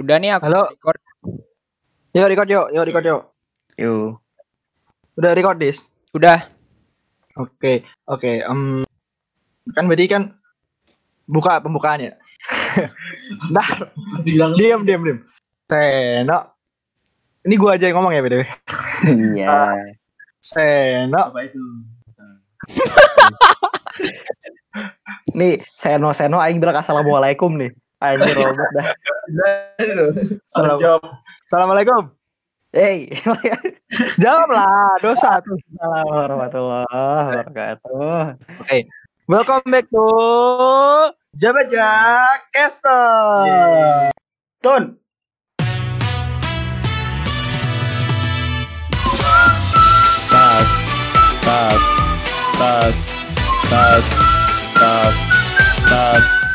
Udah nih aku Halo. record. Yuk record yuk, yuk record yuk. Yuk. Udah record dis. Udah. Oke, oke. em, kan berarti kan buka pembukaan ya. nah, diam diam diam. Seno. Ini gua aja yang ngomong ya btw. Iya. Seno. Nih, Seno Seno aing bilang assalamualaikum nih. Anjir robot dah. Salam. Assalamualaikum. Hey, Jawab lah, dosa tuh. Assalamualaikum warahmatullahi wabarakatuh. Welcome back to Jabaja Caster. Tun. Tas, tas, tas, tas, tas, tas.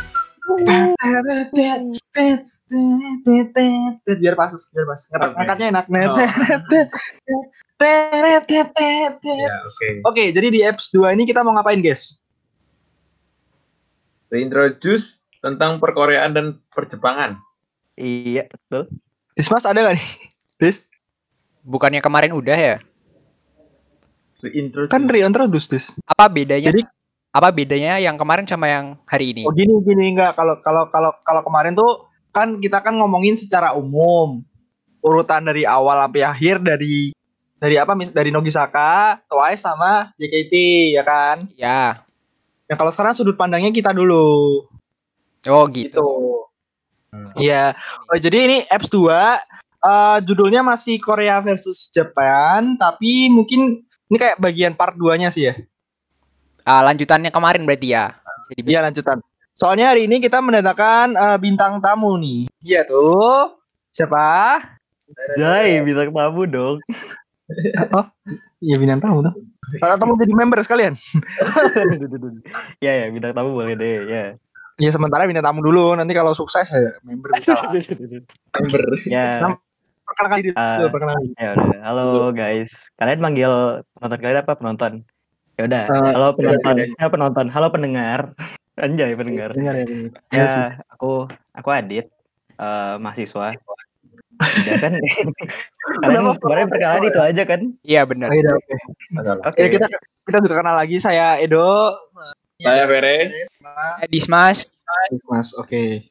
Biar pas biar pas Ngerak- ngangkatnya enak Oh. Ya, oke. oke jadi di apps 2 ini kita mau ngapain guys Reintroduce tentang perkoreaan dan perjepangan. Iya, betul. Dismas ada gak nih Dis Bukannya kemarin udah ya? Reintroduce. kan reintroduce Dis Apa bedanya? Jadi- apa bedanya yang kemarin sama yang hari ini? oh gini gini enggak kalau kalau kalau kalau kemarin tuh kan kita kan ngomongin secara umum urutan dari awal sampai akhir dari dari apa mis dari Nogisaka, Twice sama JKT ya kan Ya. Nah kalau sekarang sudut pandangnya kita dulu Oh gitu. gitu. Iya. Oh, jadi ini apps 2 eh, judulnya masih Korea versus Japan tapi mungkin ini kayak bagian part 2-nya sih ya. Ah, lanjutannya kemarin berarti ya. Jadi Iya lanjutan. Soalnya hari ini kita mendatangkan eh, bintang tamu nih. Iya tuh. Siapa? Jai, bintang tamu dong. Iya bintang tamu tuh. Kalau tamu jadi member sekalian. Iya ya, bintang tamu boleh deh, ya. Ya sementara bintang tamu dulu. Nanti kalau sukses ya member bisa. Member. ya, Perkenalkan diri dulu, perkenalkan ya udah. Halo guys. Kalian manggil penonton kalian apa penonton? Ya udah. Eh, Halo penonton. iya. Ya penonton. Halo pendengar. Anjay pendengar. Dengar ya, ini. Iya sih. Ya, aku aku Adit, eh mahasiswa. Udah kan? Kalian kemarin perkenalan itu aja kan? Iya benar. Oh, iya, Oke. Oke. Ya, kita kita sudah kenal lagi. Saya Edo. Saya Vere. Eh, Dismas. Mas, oke.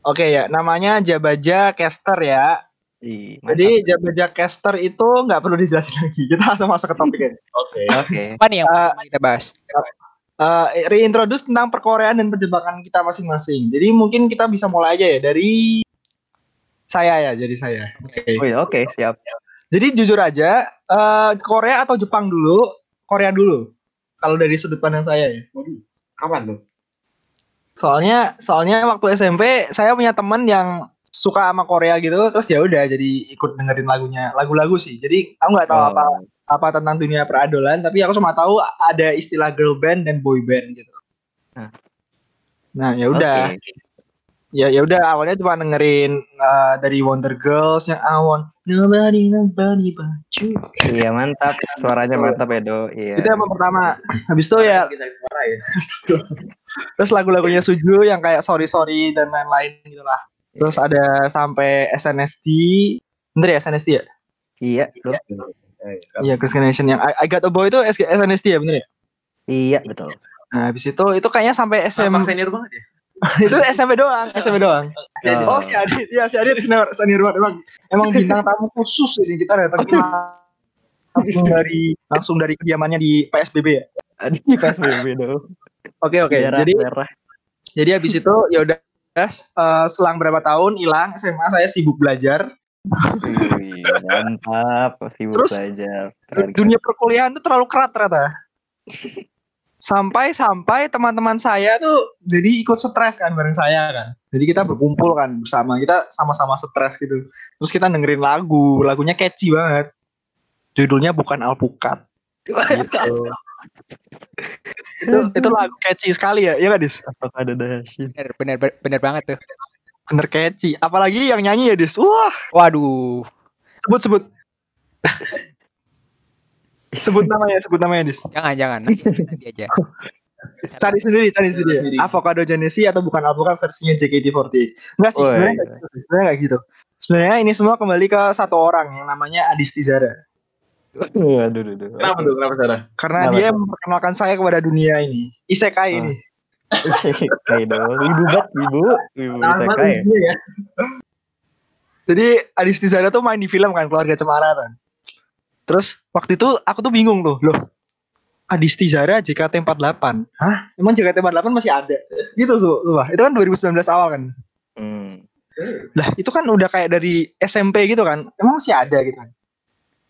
Oke ya, namanya Jabaja Caster ya. Ih, Jadi Jabaja Caster itu nggak perlu dijelasin lagi. Kita langsung masuk ke topik. Oke. Oke. Apa nih yang Eh, kita bahas? Eh, reintroduce tentang perkoreaan dan perjebakan kita masing-masing. Jadi mungkin kita bisa mulai aja ya dari saya ya, jadi saya. Oke. Wih, oke, siap. Jadi jujur aja, eh, Korea atau Jepang dulu? Korea dulu. Kalau dari sudut pandang saya ya. Kapan tuh? Soalnya soalnya waktu SMP saya punya temen yang suka sama Korea gitu, terus ya udah jadi ikut dengerin lagunya, lagu-lagu sih. Jadi aku nggak tahu Oh, apa apa tentang dunia peradolan, tapi aku cuma tahu ada istilah girl band dan boy band gitu. Nah. Nah, ya udah. oke. Ya ya udah awalnya cuma dengerin uh, dari Wonder Girls yang I want nobody nobody but you. Iya, mantap. Suaranya mantap, Edo. Iya. Itu yang pertama. Habis itu ya ya. terus lagu-lagunya Suju yang kayak sorry sorry dan lain-lain gitu lah. Terus ada sampai SNSD. Bener ya SNSD ya? Iya, betul. Iya, Chris Nation yang I, I Got a Boy itu S- SNSD ya bener ya? Iya, betul. Nah, habis itu itu kayaknya sampai SM Sama senior banget ya. itu SMP doang, SMP doang. Oh, si Adit, ya si Adit senior senior banget emang. Emang bintang tamu khusus ini kita datang langsung dari langsung dari kediamannya di PSBB ya. Di PSBB dong. Oke oke. Jadi merah. jadi habis itu ya udah eh, selang berapa tahun hilang SMA saya sibuk belajar. Wih, mantap. Sibuk Terus, belajar. Dunia perkuliahan tuh terlalu kerat ternyata. Sampai sampai teman-teman saya tuh jadi ikut stres kan bareng saya kan. Jadi kita berkumpul kan bersama kita sama-sama stres gitu. Terus kita dengerin lagu, lagunya catchy banget. Judulnya bukan Alpukat. Gitu. Itu itu lagu catchy sekali ya, iya gak Dis? Apakah ada dahsyat? Bener, bener, bener banget tuh. Bener catchy. Apalagi yang nyanyi ya Dis. Wah, Waduh. sebut sebut. sebut namanya, sebut namanya Dis. Jangan, jangan. Nanti aja. Cari sendiri, cari sendiri. Avocado Genesi atau bukan avokat versinya JKT48. Enggak sih, sebenarnya nggak gitu. Sebenarnya nggak gitu. Sebenarnya ini semua kembali ke satu orang yang namanya Adisti Zara. Waduh, aduh, aduh. Kenapa tuh? Kenapa Sarah? Karena Kenapa dia memperkenalkan saya kepada dunia ini. Isekai Ah. ini. Kayak dong. Ibu bat, ibu. Ibu isekai. ya. Jadi Adisti Zara tuh main di film kan keluarga Cemara kan. Terus waktu itu aku tuh bingung tuh, loh. Adisti Zara JKT48. Hah? Emang JKT48 masih ada? Gitu tuh, tuh, Itu kan 2019 awal kan. Hmm. Lah, itu kan udah kayak dari SMP gitu kan. Emang masih ada gitu kan.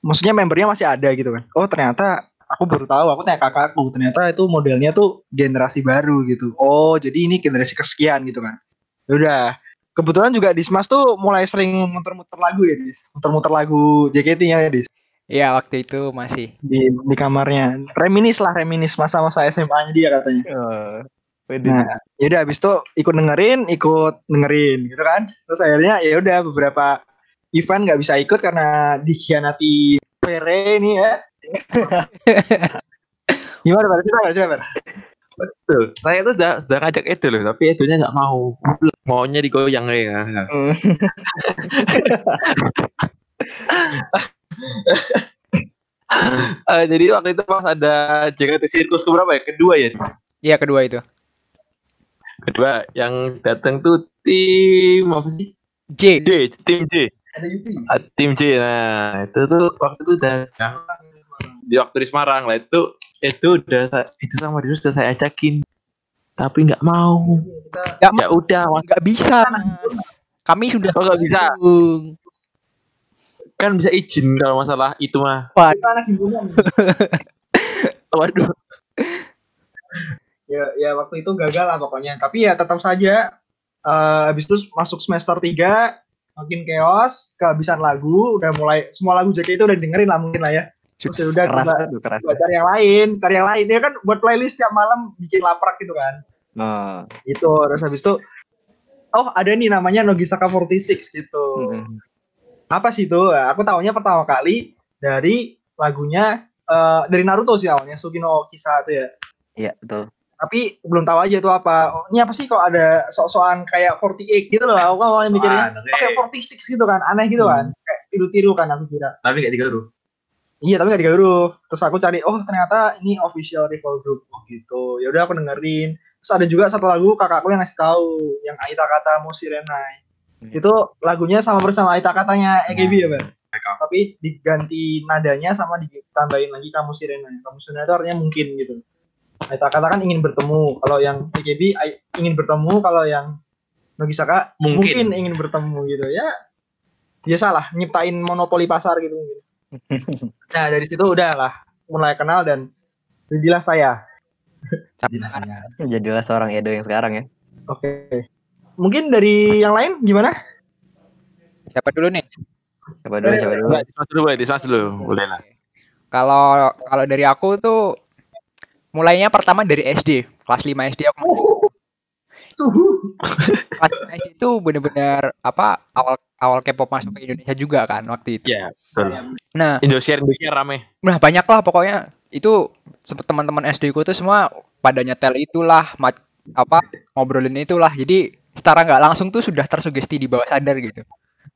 Maksudnya membernya masih ada gitu kan. Oh, ternyata aku baru tahu, aku tanya kakakku, ternyata itu modelnya tuh generasi baru gitu. Oh, jadi ini generasi kesekian gitu kan. Ya Udah. Kebetulan juga Dismas tuh mulai sering muter-muter lagu ya, Dis. Muter-muter lagu JKT-nya ya, Dis. Iya waktu itu masih. Di, di kamarnya. Reminis lah, reminis masa-masa SMA-nya dia katanya. Oh. Waduh. Nah, yaudah habis itu ikut dengerin, ikut dengerin gitu kan. Terus akhirnya ya udah beberapa event nggak bisa ikut karena dikhianati Pere ini ya. Gimana Pak? Cerita Pak? Betul. Saya tuh sudah sudah ngajak Edo loh, tapi Edonya nggak mau. Maunya digoyang ya. Eh, jadi waktu itu pas ada JKT Sirkus keberapa ya? Kedua ya? Iya kedua itu. Kedua yang datang tuh tim apa sih? J. J, tim J. Ada Yupi. Ah, tim J. Nah, itu tuh waktu itu udah di waktu di Semarang lah itu itu udah itu sama dia sudah saya ajakin tapi nggak mau Gak ya udah nggak bisa. Mas. Kami sudah Oh, nggak bisa. kan bisa izin kalau masalah itu mah Kita anak himpunan. waduh ya, ya waktu itu gagal lah pokoknya. Tapi ya tetap saja eh habis itu masuk semester 3 makin chaos, kehabisan lagu, udah mulai semua lagu JKT itu udah dengerin lah mungkin lah ya. Terus ya udah keras coba- tuh, keras. coba cari yang lain, cari yang lain. Ya kan buat playlist tiap malam bikin laprak gitu kan. Oh. Gitu. Terus habis itu oh ada nih namanya Nogisaka 46 gitu. Hmm. Apa sih itu? Nah, Aku tahunya pertama kali dari lagunya eh, dari Naruto sih awalnya Sugino Kisa itu ya. Iya, betul. Tapi belum tahu aja itu apa. Oh, ini apa sih kok ada sok-sokan kayak 48 gitu loh. Aku awalnya mikirnya pakai 46 gitu kan, aneh gitu kan. Kayak tiru-tiru kan aku kira. tapi nggak tiga huruf Iya, tapi gak tiga huruf. Terus aku cari, oh ternyata ini official rival group. Oh gitu. Ya udah aku dengerin. Terus ada juga satu lagu kakakku yang ngasih tahu, yang Aita kata Musirenai. Hmm. Itu lagunya sama bersama Aita katanya EKB ya, Bang. Tapi diganti nadanya sama ditambahin lagi kamu Sirenai. Kamu Sirenai itu artinya mungkin gitu. Aita kata kan ingin bertemu. Kalau yang ai- ingin bertemu, kalau yang Nogisaka Mungkin. mungkin ingin bertemu gitu ya. Biasalah nyiptain monopoli pasar gitu mungkin. Nah dari situ udah lah mulai kenal dan jadilah saya. Jadilah saya. Jadilah seorang Edo yang sekarang ya. Oke. Mungkin dari yang lain gimana? siapa dulu nih? Siapa dulu, siapa dulu? Dismas dulu boleh dismas dulu boleh lah Kalau kalau dari aku tuh mulainya pertama dari SD, kelas 5 SD aku masih Suhu. kelas 5 SD itu bener-bener apa awal awal K-pop masuk ke Indonesia juga kan waktu itu. Iya, betul. Nah, Indosiar Indosiar rame nah banyak lah pokoknya itu sempet teman-teman SD ku tuh semua pada nyetel itulah mat- apa ngobrolin itulah. Jadi secara nggak langsung tuh sudah tersugesti di bawah sadar gitu.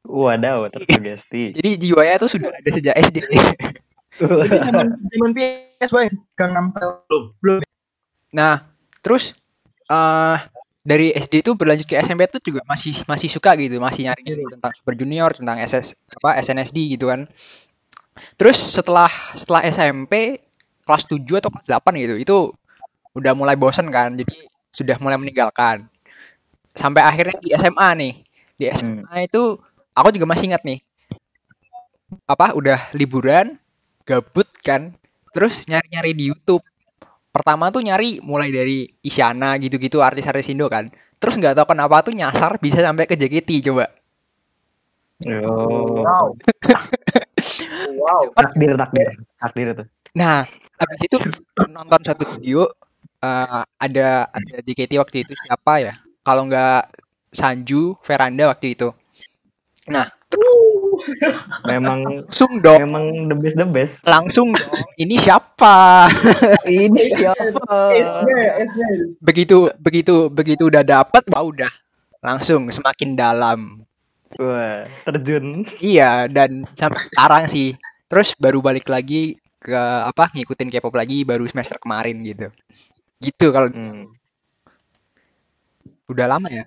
Wadaw, tersugesti. Jadi jiwanya tuh sudah ada sejak SD. Jadi zaman PS Bang, Gangnam Style. Belum. Nah, terus eh dari SD itu berlanjut ke SMP tuh juga masih masih suka gitu, masih nyari gitu tentang Super Junior, tentang SS apa SNSD gitu kan. Terus setelah setelah SMP kelas 7 atau kelas 8 gitu, itu udah mulai bosen kan. Jadi sudah mulai meninggalkan. Sampai akhirnya di SMA nih. Di SMA itu aku juga masih ingat nih. Apa udah liburan, gabut kan. Terus nyari-nyari di YouTube pertama tuh nyari mulai dari Isyana gitu-gitu artis-artis Indo kan terus nggak tahu kenapa tuh nyasar bisa sampai ke JKT coba Oh. Wow. wow. Takdir, takdir. Takdir itu. nah habis itu nonton satu video eh, ada ada JKT waktu itu siapa ya kalau nggak Sanju Veranda waktu itu Memang Langsung dong, memang the best the best. langsung dong. Ini siapa? Ini siapa? Begitu begitu begitu udah dapat, wah udah langsung semakin dalam. Wah, terjun. Iya, dan sampai sekarang sih. Terus baru balik lagi ke apa ngikutin K-pop lagi baru semester kemarin gitu. Gitu kalau Hmm. udah lama ya.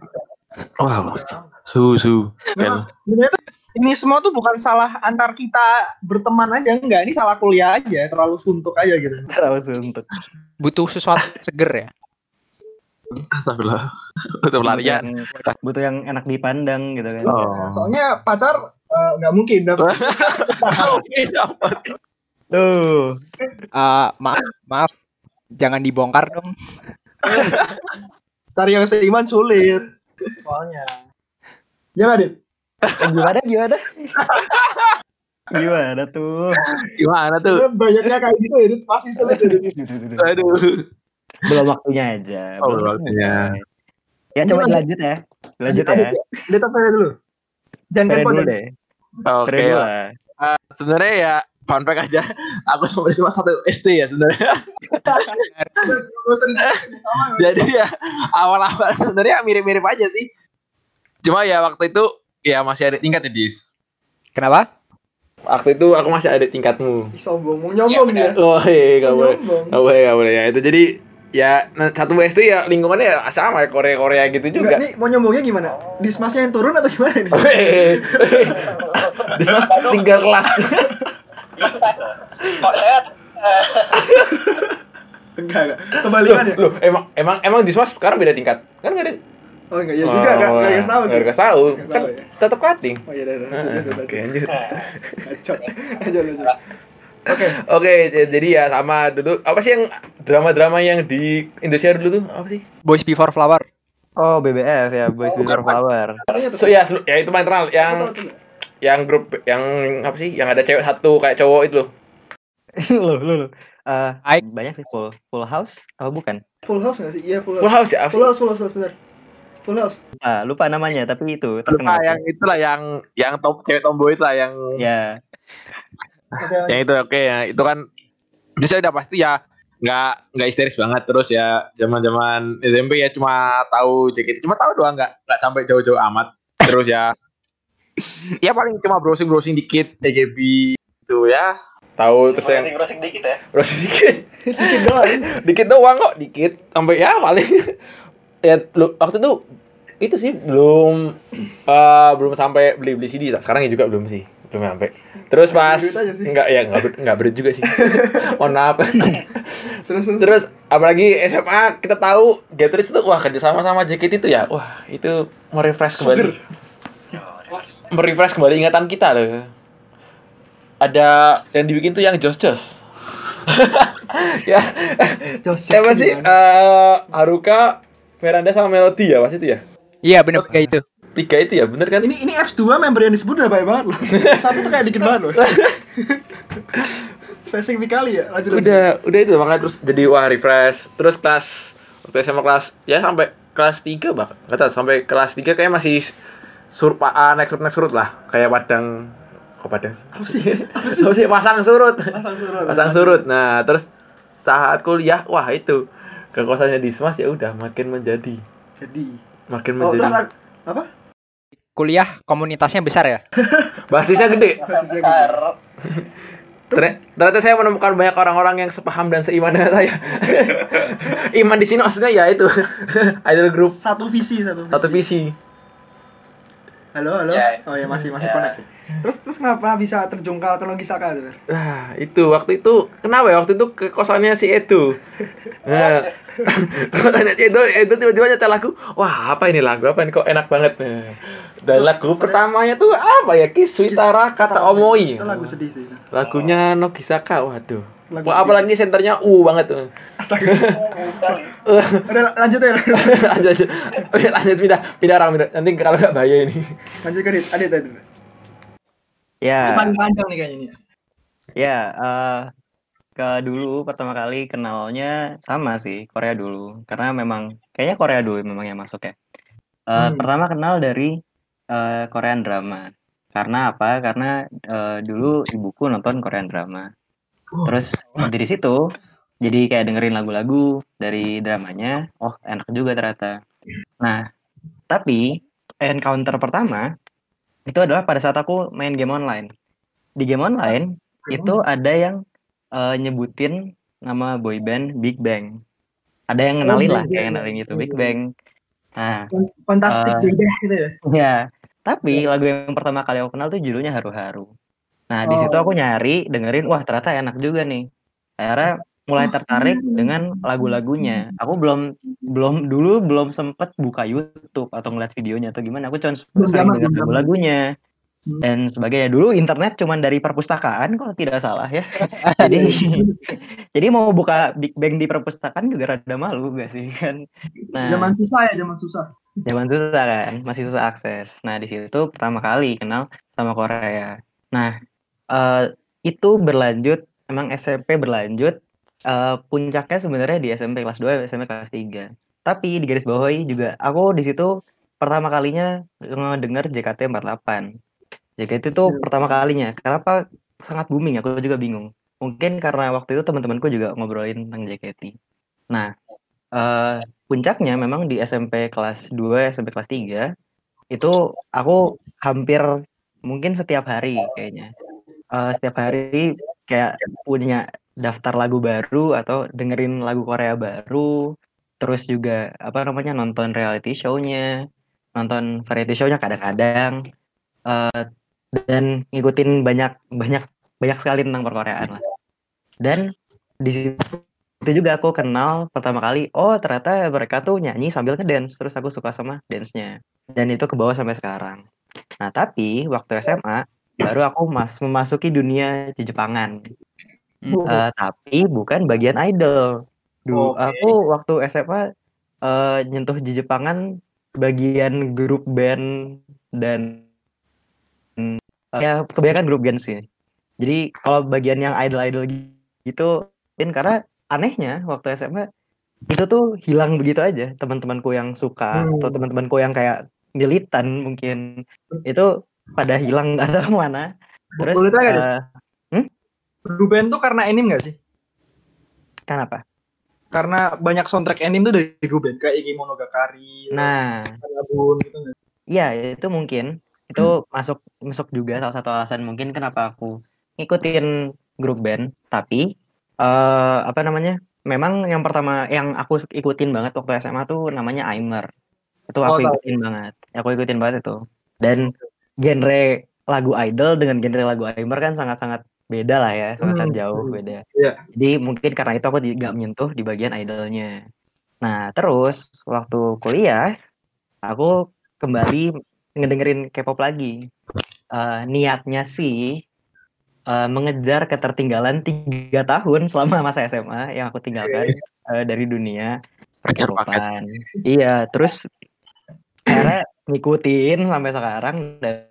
Wow, su su. Sebenarnya tuh ini semua tuh bukan salah antar kita berteman aja enggak, ini salah kuliah aja, terlalu suntuk aja gitu. Terlalu suntuk. Butuh sesuatu seger ya. Astagfirullah. Untuk pelarian. Butuh yang- Butuh yang enak dipandang gitu kan. Oh. Soalnya pacar eh, nggak mungkin dapet. Tuh. Eh, maaf, maaf. Jangan dibongkar dong. cari yang seiman sulit. Soalnya. Ya nggak, Dit? Eh, gimana gimana? gimana tuh? Gimana tuh? Banyaknya kayak gitu ya, Dit. Pasti sulit ya, Dit. Aduh. Belum waktunya aja. Oh, belum waktunya. Ya coba dilanjut ya. Lanjut ya. Dit apa dulu? Jangan kepo, deh. Oke. Dulu lah. Eh, sebenarnya ya fun fact aja. Aku sama cuma satu SD ya sebenarnya. Jadi ya awal-awal sebenarnya mirip-mirip aja sih. Cuma ya waktu itu ya masih ada tingkat ya Dis. Kenapa? Waktu itu aku masih ada tingkatmu. Sombong, mau nyombong dia. Oh iya, gak Mau boleh. Gak boleh, gak boleh ya. Itu jadi ya nah, satu SD ya lingkungannya ya sama ya Korea-Korea gitu Enggak, juga. nih mau nyombongnya gimana? Dismasnya yang turun atau gimana nih? Dismas tinggal kelas. Enggak, enggak. Kebalikan ya? Loh, emang emang emang Dismas sekarang beda tingkat. Kan enggak ada. Oh enggak, ya juga enggak enggak dikasih tahu sih. Enggak tahu. Nggak Kan ya. tetap cutting. Oh iya, udah, udah, lanjut, lanjut, Oke, lanjut. lanjut. Lanjut, lanjut, lanjut. Oke, Oke, j- jadi ya sama dulu apa sih yang drama-drama yang di Indonesia dulu tuh apa sih? Boys Before Flower. Oh, BBF ya, Boys Before Flower. So ya, ya itu terkenal Aku yang. Yang grup yang apa sih? Yang ada cewek satu kayak cowok itu loh. Loh, loh, loh. Eh, Aik. banyak sih full full house apa bukan? Full house nggak sih? Iya, full Full house. House ya? Full house, full house, full house, benar. Full house. Ah, lupa namanya tapi itu Lupa terkenal. yang itulah yang yang top cewek tomboy itu lah yang Ya, Oke, yang itu oke ya itu kan bisa udah pasti ya nggak nggak histeris banget terus ya zaman zaman SMP ya cuma tahu JKT cuma tahu doang nggak nggak sampai jauh-jauh amat terus ya ya paling cuma browsing browsing dikit TGB itu ya. Tahu terus yang browsing dikit ya? Browsing dikit. Dikit doang. dikit doang kok dikit. Sampai ya paling. Ya lu waktu itu itu sih belum eh, belum sampai beli beli CD sekarang ya juga belum sih belum sampai. Terus pas enggak ya enggak ber- enggak berit juga sih. Mohon maaf. Terus terus. terus apalagi SMA kita tahu Gatrich itu wah kerja sama sama JKT itu ya. Wah itu merefresh kembali merefresh kembali ingatan kita loh ada yang dibikin tuh yang Jos Jos ya Jos, Jos siapa sih? Eh, Haruka Veranda sama Melody ya pas itu ya Iya bener kayak itu. tiga itu ya bener kan Ini ini apps 2 member yang disebut udah banyak banget loh. Satu tuh kayak dikit banget loh. Spesifik kali ya. Lanjut lanjut. udah udah itu makanya terus jadi wah refresh terus kelas waktu SMA kelas ya sampai kelas 3 bahkan nggak tahu sampai kelas 3 kayak masih sur uh, next surut next surut lah kayak padang kok padang Apa sih? Apa sih? apa sih pasang surut Pasang surut. pasang surut nah terus saat kuliah wah itu kekuasaannya Dismas ya udah makin menjadi Jadi. makin Oh, terus menjadi ak- apa? Kuliah komunitasnya besar ya. basisnya gede Basisnya gitu. Ternyata, ternyata saya menemukan banyak orang-orang yang sepaham dan seiman dengan saya. Iman di sini maksudnya ya itu idol group Satu visi, satu visi. satu visi. Halo, halo. Ya. Oh ya masih masih Ya. connect. ya. Terus terus kenapa bisa terjungkal ke Logisaka tuh? Nah, itu waktu itu kenapa ya waktu itu ke kosannya si Edo. Nah, kosannya si Edo, Edo tiba-tiba nyetel lagu. Wah, apa ini lagu? Apa ini kok enak banget. Nah, Dan lagu pertamanya tuh apa ya? Kiswitara kata Omoi. Itu lagu sedih sih. Lagunya Nogisaka. Waduh. Lagu apalagi senternya U banget tuh. Astaga. Udah lanjut ya. lanjut, lanjut, lanjut pindah, pindah orang pindah. Nanti kalau nggak bahaya ini. Lanjut ke Adit, Adit, Adit. ya, Paling panjang nih kayaknya nih. ya. eh ke dulu pertama kali kenalnya sama sih Korea dulu, karena memang kayaknya Korea dulu memang yang masuk ya. Eh, Hmm. Pertama kenal dari eh, Korean drama. Karena apa? Karena eh, dulu ibuku nonton Korean drama. Oh. Terus dari situ jadi kayak dengerin lagu-lagu dari dramanya. Oh, enak juga ternyata. Nah, tapi encounter pertama itu adalah pada saat aku main game online. Di game online itu ada yang eh, nyebutin nama boyband Big Bang. Ada yang ngenalin Oh, lah, Big kayak Bang. ngenalin gitu Iya, Big iya. Bang. Nah, Fantastic Eh, beda gitu ya. Ya, tapi lagu yang pertama kali aku kenal tuh judulnya Haru-Haru. Nah, di situ Oh. aku nyari, dengerin, wah ternyata enak juga nih. Akhirnya mulai tertarik dengan lagu-lagunya. Aku belum belum dulu belum sempet buka YouTube atau ngeliat videonya atau gimana. Aku cuma sering zaman, denger belum zaman. lagu-lagunya Hmm. dan sebagainya. Dulu internet cuman dari perpustakaan kalau tidak salah ya. jadi jadi mau buka Big Bang di perpustakaan juga rada malu gak sih kan. Nah, Zaman susah ya, zaman susah. Zaman susah kan, masih susah akses. Nah, di situ pertama kali kenal sama Korea. Nah, eh, itu berlanjut, emang SMP berlanjut, eh, puncaknya sebenarnya di SMP kelas 2, SMP kelas 3. Tapi di garis bawahi juga, aku di situ pertama kalinya ngedenger JKT48. JKT itu Hmm. pertama kalinya. Kenapa sangat booming? Aku juga bingung. Mungkin karena waktu itu teman-temanku juga ngobrolin tentang JKT. Nah, eh, puncaknya memang di SMP kelas 2, SMP kelas 3 itu aku hampir mungkin setiap hari kayaknya. Eh, setiap hari kayak punya daftar lagu baru atau dengerin lagu Korea baru, terus juga apa namanya nonton reality show-nya, nonton variety show-nya kadang-kadang, eh, dan ngikutin banyak banyak banyak sekali tentang perkoreaan lah. Dan di situ itu juga aku kenal pertama kali oh ternyata mereka tuh nyanyi sambil ngedance. Terus aku suka sama dance-nya. Dan itu ke bawah sampai sekarang. Nah tapi waktu SMA baru aku mas memasuki dunia Jepangan Hmm. Eh, tapi bukan bagian idol dulu Oke. aku waktu SMA eh, nyentuh Jepangan bagian grup band dan hmm, ya kebanyakan grup band sih jadi kalau bagian yang idol-idol gitu mungkin karena anehnya waktu SMA itu tuh hilang begitu aja teman-temanku yang suka Hmm. atau teman-temanku yang kayak militan mungkin itu pada hilang nggak tahu mana terus Boleh tanya deh, eh, Blue Band tuh karena anime gak sih? kenapa Karena banyak soundtrack anime tuh dari Blue Band kayak Iki Monogakari, nah gitu nggak? Iya, itu mungkin. Itu masuk masuk juga salah satu alasan mungkin kenapa aku ngikutin grup band. Tapi eh apa namanya? Memang yang pertama yang aku ikutin banget waktu SMA tuh namanya Aimer. Itu Oh, aku tahu. ikutin banget. Aku ikutin banget itu. Dan genre lagu idol dengan genre lagu Aimer kan sangat-sangat beda lah ya, sangat-sangat Hmm. jauh beda. Iya. Jadi mungkin karena itu aku nggak menyentuh di bagian idolnya. Nah, terus waktu kuliah aku kembali ngedengerin K-pop lagi. Eh, niatnya sih eh, mengejar ketertinggalan tiga tahun selama masa SMA yang aku tinggalkan eh, dari dunia Kejar K-popan. Iya, terus akhirnya ngikutin sampai sekarang dan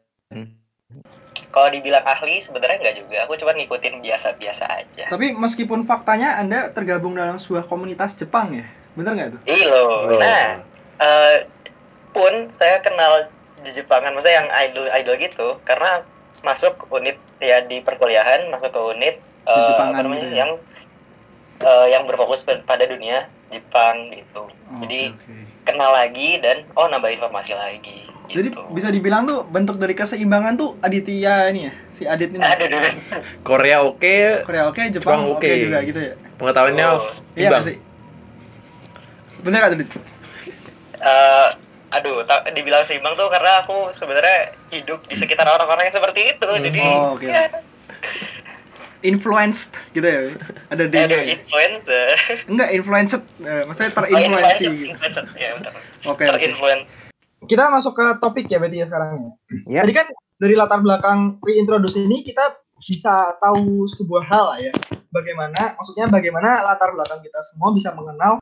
kalau dibilang ahli sebenarnya nggak juga. Aku cuma ngikutin biasa-biasa aja. Tapi meskipun faktanya Anda tergabung dalam sebuah komunitas Jepang ya? Bener nggak itu? Iya loh. Nah, eh, pun saya kenal di Jepangan, maksudnya yang idol idol gitu, karena masuk unit ya di perkuliahan, masuk ke unit Di eh, Jepangan apa namanya gitu ya? yang eh, yang berfokus pada dunia Jepang gitu. Oh, Jadi oke. Kenal lagi dan oh nambah informasi lagi. Jadi Gitu. bisa dibilang tuh bentuk dari keseimbangan tuh Aditya ini ya, si Adit ini. Aduh. Korea oke, Korea oke, Jepang, Jepang oke oke. juga gitu ya. pengetahuannya Oh. Iya sih? Bener gak Adit? Eh, aduh, ta- dibilang seimbang tuh karena aku sebenarnya hidup di sekitar orang-orang yang seperti itu. Jadi Oh, oke. ya, Influenced gitu ya. Ada D nya. influencer. Enggak influenced, eh, maksudnya Oh, terinfluensi influencer, gitu. Ya, betul. Oke. oke. Terinfluence. Kita masuk ke topik ya berarti ya sekarang ya. Ya. Jadi kan dari latar belakang reintroduce ini kita bisa tahu sebuah hal lah ya. Bagaimana, maksudnya bagaimana latar belakang kita semua bisa mengenal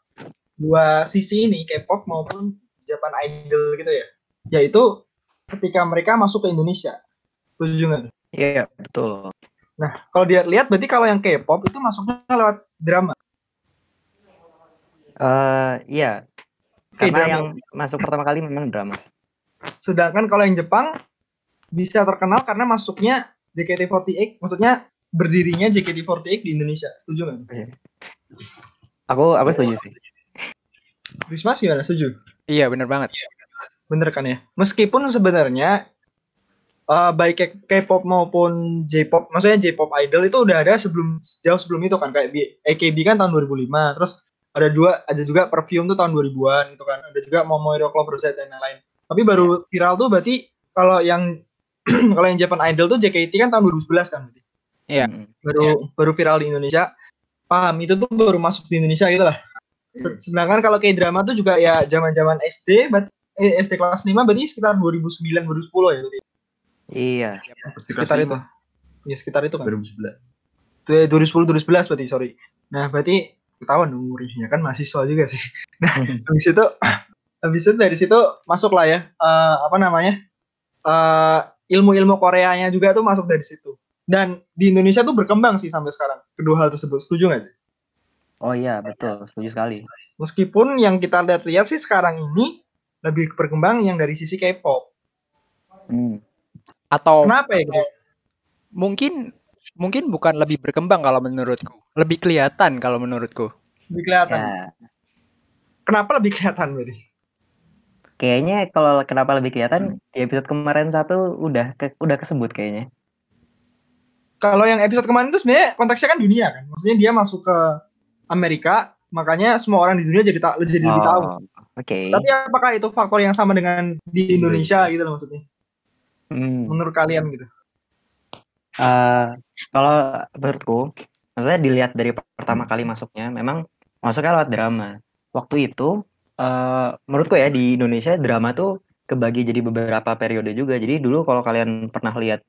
dua sisi ini, K-pop maupun Japan Idol gitu ya. Yaitu ketika mereka masuk ke Indonesia. Setuju nggak? Iya, betul. Nah, kalau dia lihat berarti kalau yang K-pop itu masuknya lewat drama. Eh, iya. Oke, Karena drama. yang masuk pertama kali memang drama. Sedangkan kalau yang Jepang bisa terkenal karena masuknya JKT48, maksudnya berdirinya JKT48 di Indonesia. Setuju nggak? Aku aku setuju sih. Risma gimana? Setuju? Iya bener banget. Bener kan ya? Meskipun sebenarnya eh, baik K-pop maupun J-pop, maksudnya J-pop idol itu udah ada sebelum jauh sebelum itu kan kayak B- AKB kan tahun 2005, terus ada dua ada juga Perfume tuh tahun 2000-an itu kan, ada juga Momoiro Clover Z dan lain-lain. Tapi baru viral tuh berarti kalau yang kalau yang Japan Idol tuh JKT kan tahun 2011 kan berarti. Iya. Mm. Baru baru viral di Indonesia. Paham itu tuh baru masuk di Indonesia gitu lah. Se- Sedangkan kalau kayak drama tuh juga ya zaman-zaman SD, berarti eh, SD kelas 5 berarti sekitar 2009 2010 ya berarti. Iya. sekitar itu. Ya sekitar itu kan. 2011. Tuh, eh, 2010 2011 berarti sorry. Nah, berarti ketahuan dong umurnya kan mahasiswa juga sih. Nah, habis itu habis itu dari situ masuk lah ya eh, apa namanya? eh, ilmu-ilmu Koreanya juga tuh masuk dari situ. Dan di Indonesia tuh berkembang sih sampai sekarang. Kedua hal tersebut setuju nggak? sih? Oh iya betul, setuju sekali. Meskipun yang kita lihat-lihat sih sekarang ini lebih berkembang yang dari sisi K-pop. Hmm. Atau Kenapa ya? mungkin mungkin bukan lebih berkembang kalau menurutku. Lebih kelihatan kalau menurutku. Lebih kelihatan. Ya, Kenapa lebih kelihatan berarti? kayaknya kalau kenapa lebih kelihatan di episode kemarin satu udah ke, udah kesebut kayaknya. kalau yang episode kemarin itu sebenarnya konteksnya kan dunia kan maksudnya dia masuk ke Amerika makanya semua orang di dunia jadi tak jadi lebih tahu Oh, Oke. tapi apakah itu faktor yang sama dengan di Indonesia gitu loh maksudnya Hmm. menurut kalian gitu Eh, kalau menurutku, maksudnya dilihat dari pertama kali masuknya, memang masuknya lewat drama. Waktu itu, eh menurutku ya di Indonesia drama tuh kebagi jadi beberapa periode juga. Jadi dulu kalau kalian pernah lihat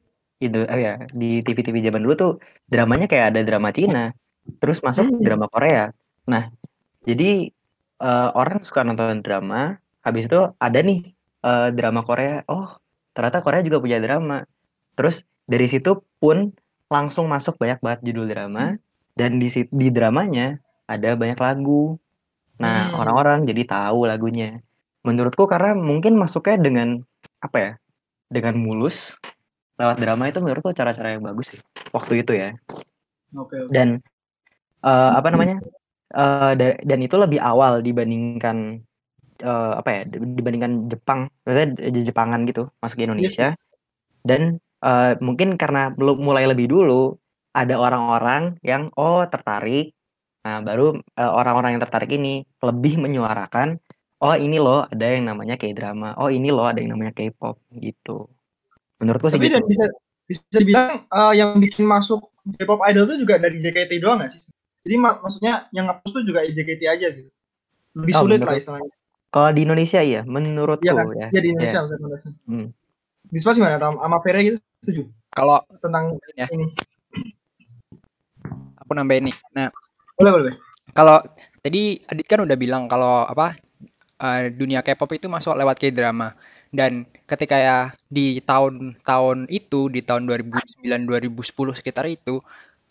Indo, eh ya di TV-TV zaman dulu tuh dramanya kayak ada drama Cina, terus masuk Hmm. drama Korea. Nah, jadi eh, orang suka nonton drama, habis itu ada nih eh, drama Korea. Oh, ternyata Korea juga punya drama. Terus dari situ pun langsung masuk banyak banget judul drama dan di di dramanya ada banyak lagu. Nah, Hmm. orang-orang jadi tahu lagunya. Menurutku karena mungkin masuknya dengan apa ya? Dengan mulus lewat drama itu menurutku cara-cara yang bagus sih waktu itu ya. oke Dan eh, apa namanya? Eh, da- dan itu lebih awal dibandingkan eh, apa ya? Dibandingkan Jepang, maksudnya Jepangan gitu masuk ke Indonesia. Dan eh, mungkin karena belum mulai lebih dulu ada orang-orang yang oh tertarik. Nah, baru eh, orang-orang yang tertarik ini lebih menyuarakan oh ini loh ada yang namanya K-drama. Oh ini loh ada yang namanya K-pop gitu. Menurutku sih tapi gitu. dan bisa bisa dibilang eh, yang bikin masuk K-pop idol itu juga dari JKT doang nggak sih jadi mak- maksudnya yang ngapus tuh juga JKT aja gitu lebih Oh, sulit lah menurut- istilahnya Kalau di Indonesia iya, menurutku Iya kan? ya. ya di Indonesia maksudnya konteksnya Hmm. Dispas gimana sama sama Vera gitu setuju Kalau tentang ya, ini aku nambahin nih. Nah, boleh boleh kalau tadi Adit kan udah bilang kalau apa eh, dunia K-pop itu masuk lewat K-drama dan ketika ya di tahun-tahun itu di tahun 2009 2010 sekitar itu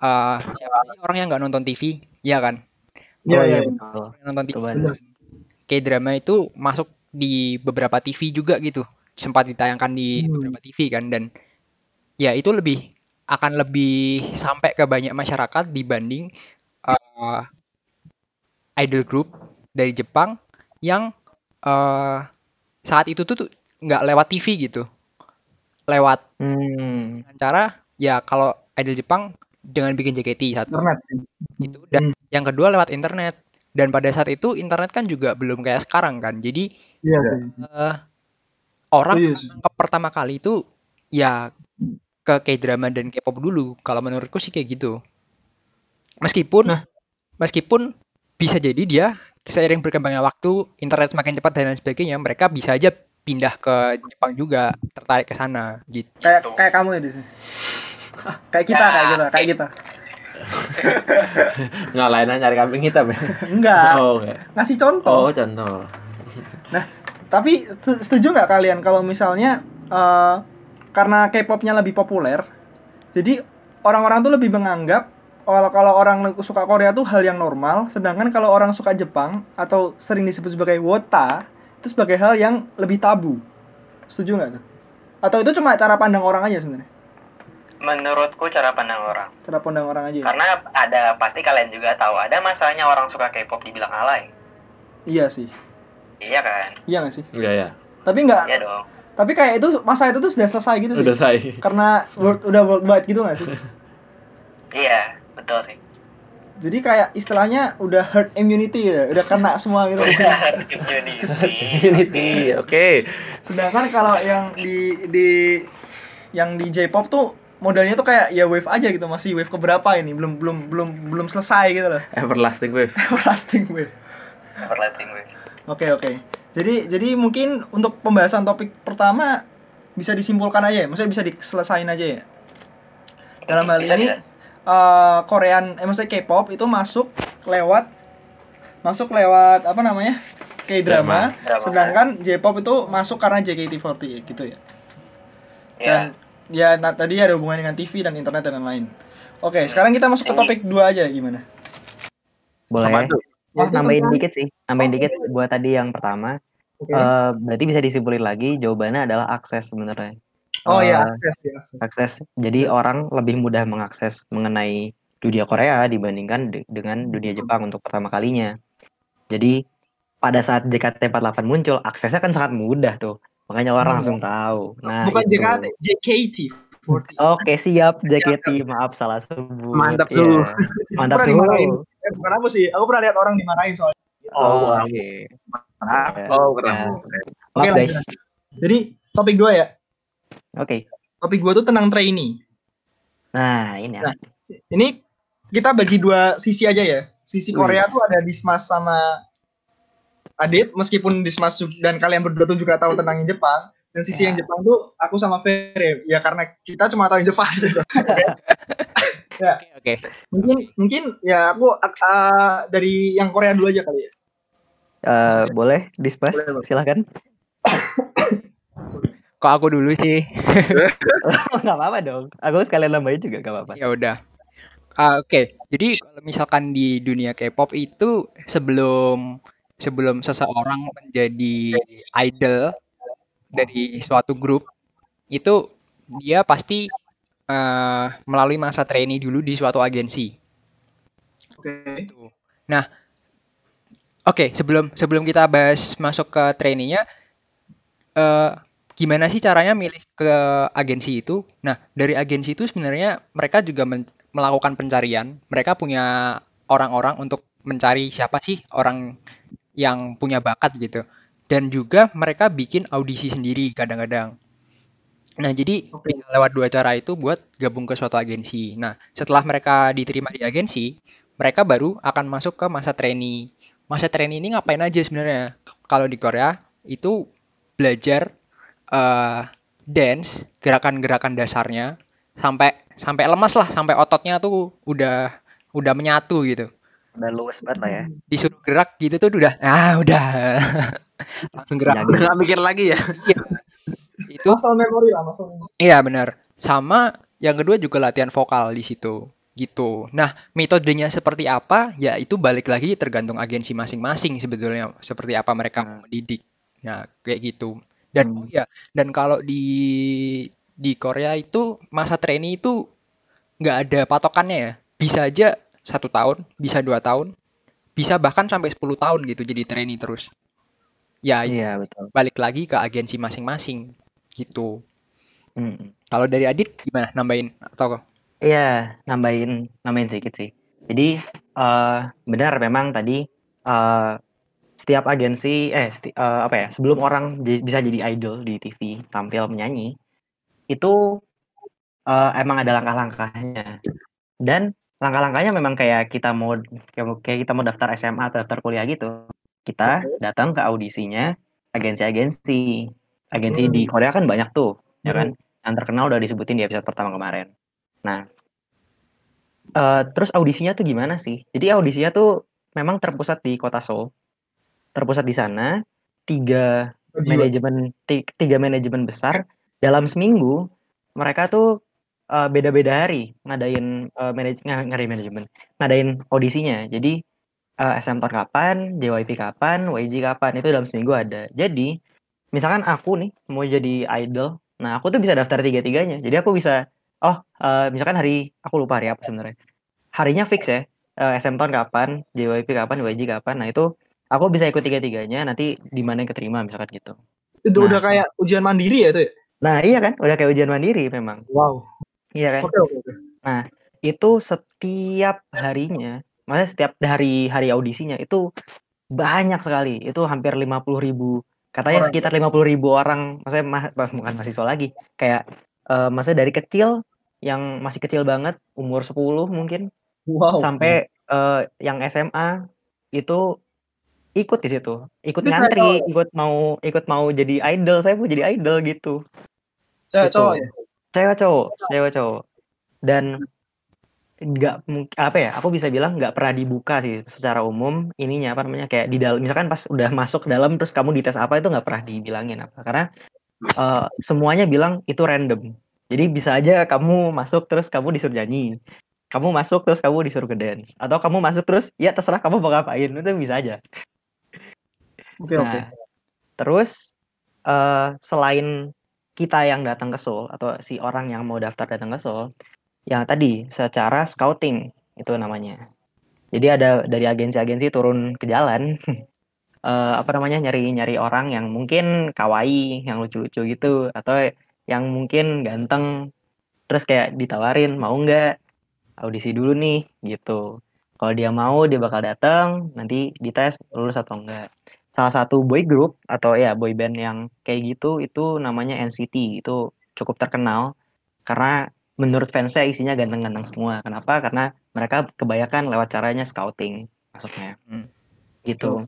eh, siapa sih orang yang nggak nonton TV ya kan Iya Oh, iya. betul. Yang nonton TV banget. K-drama itu masuk di beberapa TV juga gitu sempat ditayangkan di Hmm. beberapa TV kan dan ya itu lebih akan lebih sampai ke banyak masyarakat dibanding eh, idol group dari Jepang yang eh, saat itu tuh nggak lewat TV gitu lewat Hmm. cara ya kalau idol Jepang dengan bikin JKT satu internet itu dan Hmm. yang kedua lewat internet dan pada saat itu internet kan juga belum kayak sekarang kan jadi iya eh, orang Setuju sih. nangkep pertama kali itu ya ke K-drama dan K-pop dulu kalau menurutku sih kayak gitu meskipun Nah. meskipun bisa jadi dia seiring berkembangnya waktu internet semakin cepat dan lain sebagainya mereka bisa aja pindah ke Jepang juga tertarik ke sana gitu Kayak kayak kamu ya di sini. kayak kita, kayak kita, kayak kita. Ngalahin nyari kambing hitam ya. Enggak, Oh, enggak. ngasih contoh. Oh, contoh. Tapi setu- setuju nggak kalian kalau misalnya eh, karena K-popnya lebih populer, jadi orang-orang tuh lebih menganggap kalau kalau orang suka Korea tuh hal yang normal, sedangkan kalau orang suka Jepang atau sering disebut sebagai wota itu sebagai hal yang lebih tabu. Setuju nggak tuh? Atau itu cuma cara pandang orang aja sebenarnya? Menurutku cara pandang orang. Cara pandang orang aja. ya? Karena ada pasti kalian juga tahu ada masalahnya orang suka K-pop dibilang alay. Iya sih. Iya kan? Iya nggak sih? Iya ya. Tapi nggak. Iya dong. Tapi kayak itu masa itu tuh sudah selesai gitu sih. Udah saya. Karena world, udah worldwide gitu nggak sih? Iya, betul sih. Jadi kayak istilahnya udah herd immunity ya, udah kena semua gitu. Community. Unity. Oke. Sedangkan kalau yang di di yang di J-pop tuh modelnya tuh kayak ya wave aja gitu, masih wave keberapa ini, belum belum belum belum selesai gitu loh. Everlasting wave. Everlasting wave. Overlapping wave. Oke oke. Jadi jadi mungkin untuk pembahasan topik pertama bisa disimpulkan aja ya, maksudnya bisa diselesain aja ya. Dalam hal Bisa, ini bisa. eh Korean, eh maksudnya K-pop itu masuk lewat masuk lewat apa namanya K-drama, Drama. sedangkan J-pop itu masuk karena JKT48 gitu ya. Iya. Dan ya nah, tadi ada hubungan dengan TV dan internet dan lain-lain. Oke, sekarang kita masuk ke topik dua aja gimana? Boleh. Apa tuh? Oh, nambahin dikit sih. Nambahin dikit buat tadi yang pertama. Oke. Eh, berarti bisa disimpulin lagi jawabannya adalah akses sebenarnya. oh ya, Eh, akses, ya, akses. akses. Jadi orang lebih mudah mengakses mengenai dunia Korea dibandingkan de- dengan dunia Jepang untuk pertama kalinya. Jadi pada saat JKT48 muncul, aksesnya kan sangat mudah tuh. Makanya orang Hmm. langsung tahu. Nah, Bukan itu. JKT, JKT. Oke, siap JKT. Maaf salah sebut. Mantap, Iya. Su. Mantap suhu. Eh, bukan aku sih, aku pernah lihat orang dimarahin soalnya. Oh, oke. Oh, Ya. keren. Maaf Oke, guys. lanjut. Jadi topik dua ya. Oke. Topik dua tuh tentang trainee. Nah, ini ya. Nah. Ini kita bagi dua sisi aja ya. Sisi Wih. Korea tuh ada Dismas sama Adit, meskipun Dismas ju- dan kalian berdua tuh juga tahu tentang Jepang. Dan sisi Ya. yang Jepang tuh aku sama Fer ya karena kita cuma tahu yang Jepang aja. Oke, oke. mungkin mungkin ya aku uh, dari yang Korea dulu aja kali ya. Eh, boleh Bang. Silakan. Kok aku dulu sih? Enggak apa-apa dong. Aku sekalian nambahin juga enggak apa-apa. Ya udah. Ah, Oke, jadi kalau misalkan di dunia K-pop itu sebelum sebelum seseorang menjadi idol dari suatu grup itu dia pasti eh, melalui masa trainee dulu di suatu agensi. Oke. Gitu. Nah, oke sebelum sebelum kita bahas masuk ke trainee-nya, eh, gimana sih caranya milih ke agensi itu? Nah, dari agensi itu sebenarnya mereka juga men- melakukan pencarian. Mereka punya orang-orang untuk mencari siapa sih orang yang punya bakat gitu. Dan juga mereka bikin audisi sendiri kadang-kadang. Nah, jadi bisa lewat dua cara itu buat gabung ke suatu agensi. Nah, setelah mereka diterima di agensi, mereka baru akan masuk ke masa trainee. Masa trainee ini ngapain aja sebenarnya? Kalau di Korea itu belajar eh, dance, gerakan-gerakan dasarnya sampai sampai lemas lah, sampai ototnya tuh udah udah menyatu gitu. Udah luwes banget lah ya. Disuruh gerak gitu tuh udah ah udah langsung gerak. Udah nggak mikir lagi ya. Itu Muscle memory lah, memory. Iya benar. Sama yang kedua juga latihan vokal di situ. Gitu. Nah, metodenya seperti apa? Ya itu balik lagi tergantung agensi masing-masing sebetulnya seperti apa mereka mau mendidik. Nah, kayak gitu. Dan oh ya, dan kalau di di Korea itu masa trainee itu nggak ada patokannya ya. Bisa aja satu tahun, bisa dua tahun, bisa bahkan sampai 10 tahun gitu jadi trainee terus. Ya, Iya, betul. balik lagi ke agensi masing-masing gitu. Mm. Kalau dari Adit gimana nambahin atau Iya, nambahin nambahin sedikit sih. Jadi eh benar memang tadi eh setiap agensi eh sti- eh, apa ya sebelum orang bisa jadi idol di TV tampil menyanyi itu eh, emang ada langkah-langkahnya dan langkah-langkahnya memang kayak kita mau kayak kita mau daftar SMA atau daftar kuliah gitu. Kita datang ke audisinya agensi-agensi. Agensi di Korea kan banyak tuh ya kan? Yang terkenal udah disebutin di episode pertama kemarin. Nah, eh, terus audisinya tuh gimana sih? Jadi audisinya tuh memang terpusat di kota Seoul. Terpusat di sana, tiga manajemen ti- tiga manajemen besar. Dalam seminggu mereka tuh eh, beda-beda hari ngadain eh, manaj nga- ngadain manajemen, ngadain audisinya. Jadi eh, SM Town kapan, JYP kapan, YG kapan itu dalam seminggu ada. Jadi misalkan aku nih mau jadi idol Nah, aku tuh bisa daftar tiga-tiganya. Jadi aku bisa oh, eh, misalkan hari aku lupa hari apa sebenarnya. Harinya fix ya. Eh, SM Town kapan, JYP kapan, YG kapan. Nah, itu aku bisa ikut tiga-tiganya nanti di mana yang keterima misalkan gitu. Itu Nah. udah kayak ujian mandiri ya itu ya? Nah, iya kan? Udah kayak ujian mandiri memang. Wow. Iya kan? Oke oke oke. Itu setiap harinya, maksudnya setiap dari hari audisinya itu banyak sekali. Itu hampir 50.000 ribu. Katanya Orang. sekitar 50.000 ribu orang. Maksudnya ma- bukan mahasiswa lagi. Kayak eh maksudnya dari kecil yang masih kecil banget, umur 10 mungkin Wow. sampai eh, yang SMA itu ikut di situ. Ikut Itu ngantri, ikut mau ikut mau jadi idol. Saya mau jadi idol gitu. cewek gitu. cowok ya? Cewek cowok, cewek cowok. Dan nggak apa ya aku bisa bilang nggak pernah dibuka sih secara umum ininya apa namanya kayak di dalam misalkan pas udah masuk ke dalam terus kamu dites apa itu nggak pernah dibilangin apa. Karena eh, semuanya bilang itu random. Jadi bisa aja kamu masuk terus kamu disuruh nyanyi. Kamu masuk terus kamu disuruh ke dance. Atau kamu masuk terus ya terserah kamu mau ngapain itu bisa aja. Oke oke. Nah, terus eh selain kita yang datang ke Seoul atau si orang yang mau daftar datang ke Seoul, yang tadi secara scouting itu namanya. Jadi ada dari agensi-agensi turun ke jalan, eh, apa namanya nyari-nyari orang yang mungkin kawaii, yang lucu-lucu gitu, atau yang mungkin ganteng, terus kayak ditawarin mau nggak audisi dulu nih gitu. Kalau dia mau dia bakal datang, nanti dites lulus atau enggak salah satu boy group atau ya boy band yang kayak gitu itu namanya NCT itu cukup terkenal karena menurut fansnya isinya ganteng-ganteng semua. Kenapa? Karena mereka kebanyakan lewat caranya scouting masuknya. Hmm. gitu.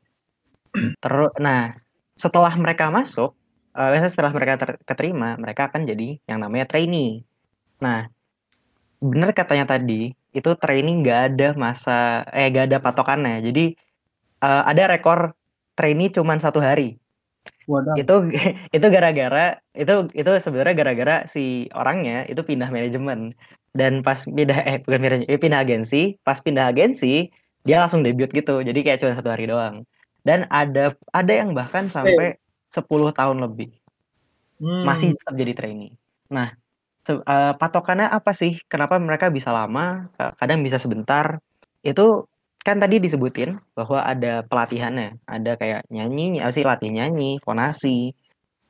Terus nah setelah mereka masuk biasanya setelah mereka ter- keterima mereka akan jadi yang namanya trainee. Nah bener katanya tadi itu training nggak ada masa eh nggak ada patokannya. Jadi eh, ada rekor trainee cuman satu hari Wadah. itu itu gara-gara itu itu sebenarnya gara-gara si orangnya itu pindah manajemen dan pas pindah eh bukan pindah, eh, pindah agensi pas pindah agensi dia langsung debut gitu jadi kayak cuma satu hari doang dan ada ada yang bahkan sampai 10 tahun lebih Hmm. masih tetap jadi trainee. Nah, se- eh, patokannya apa sih? Kenapa mereka bisa lama, ka- kadang bisa sebentar? Itu kan tadi disebutin bahwa ada pelatihannya, ada kayak nyanyi, apa sih latih nyanyi, fonasi,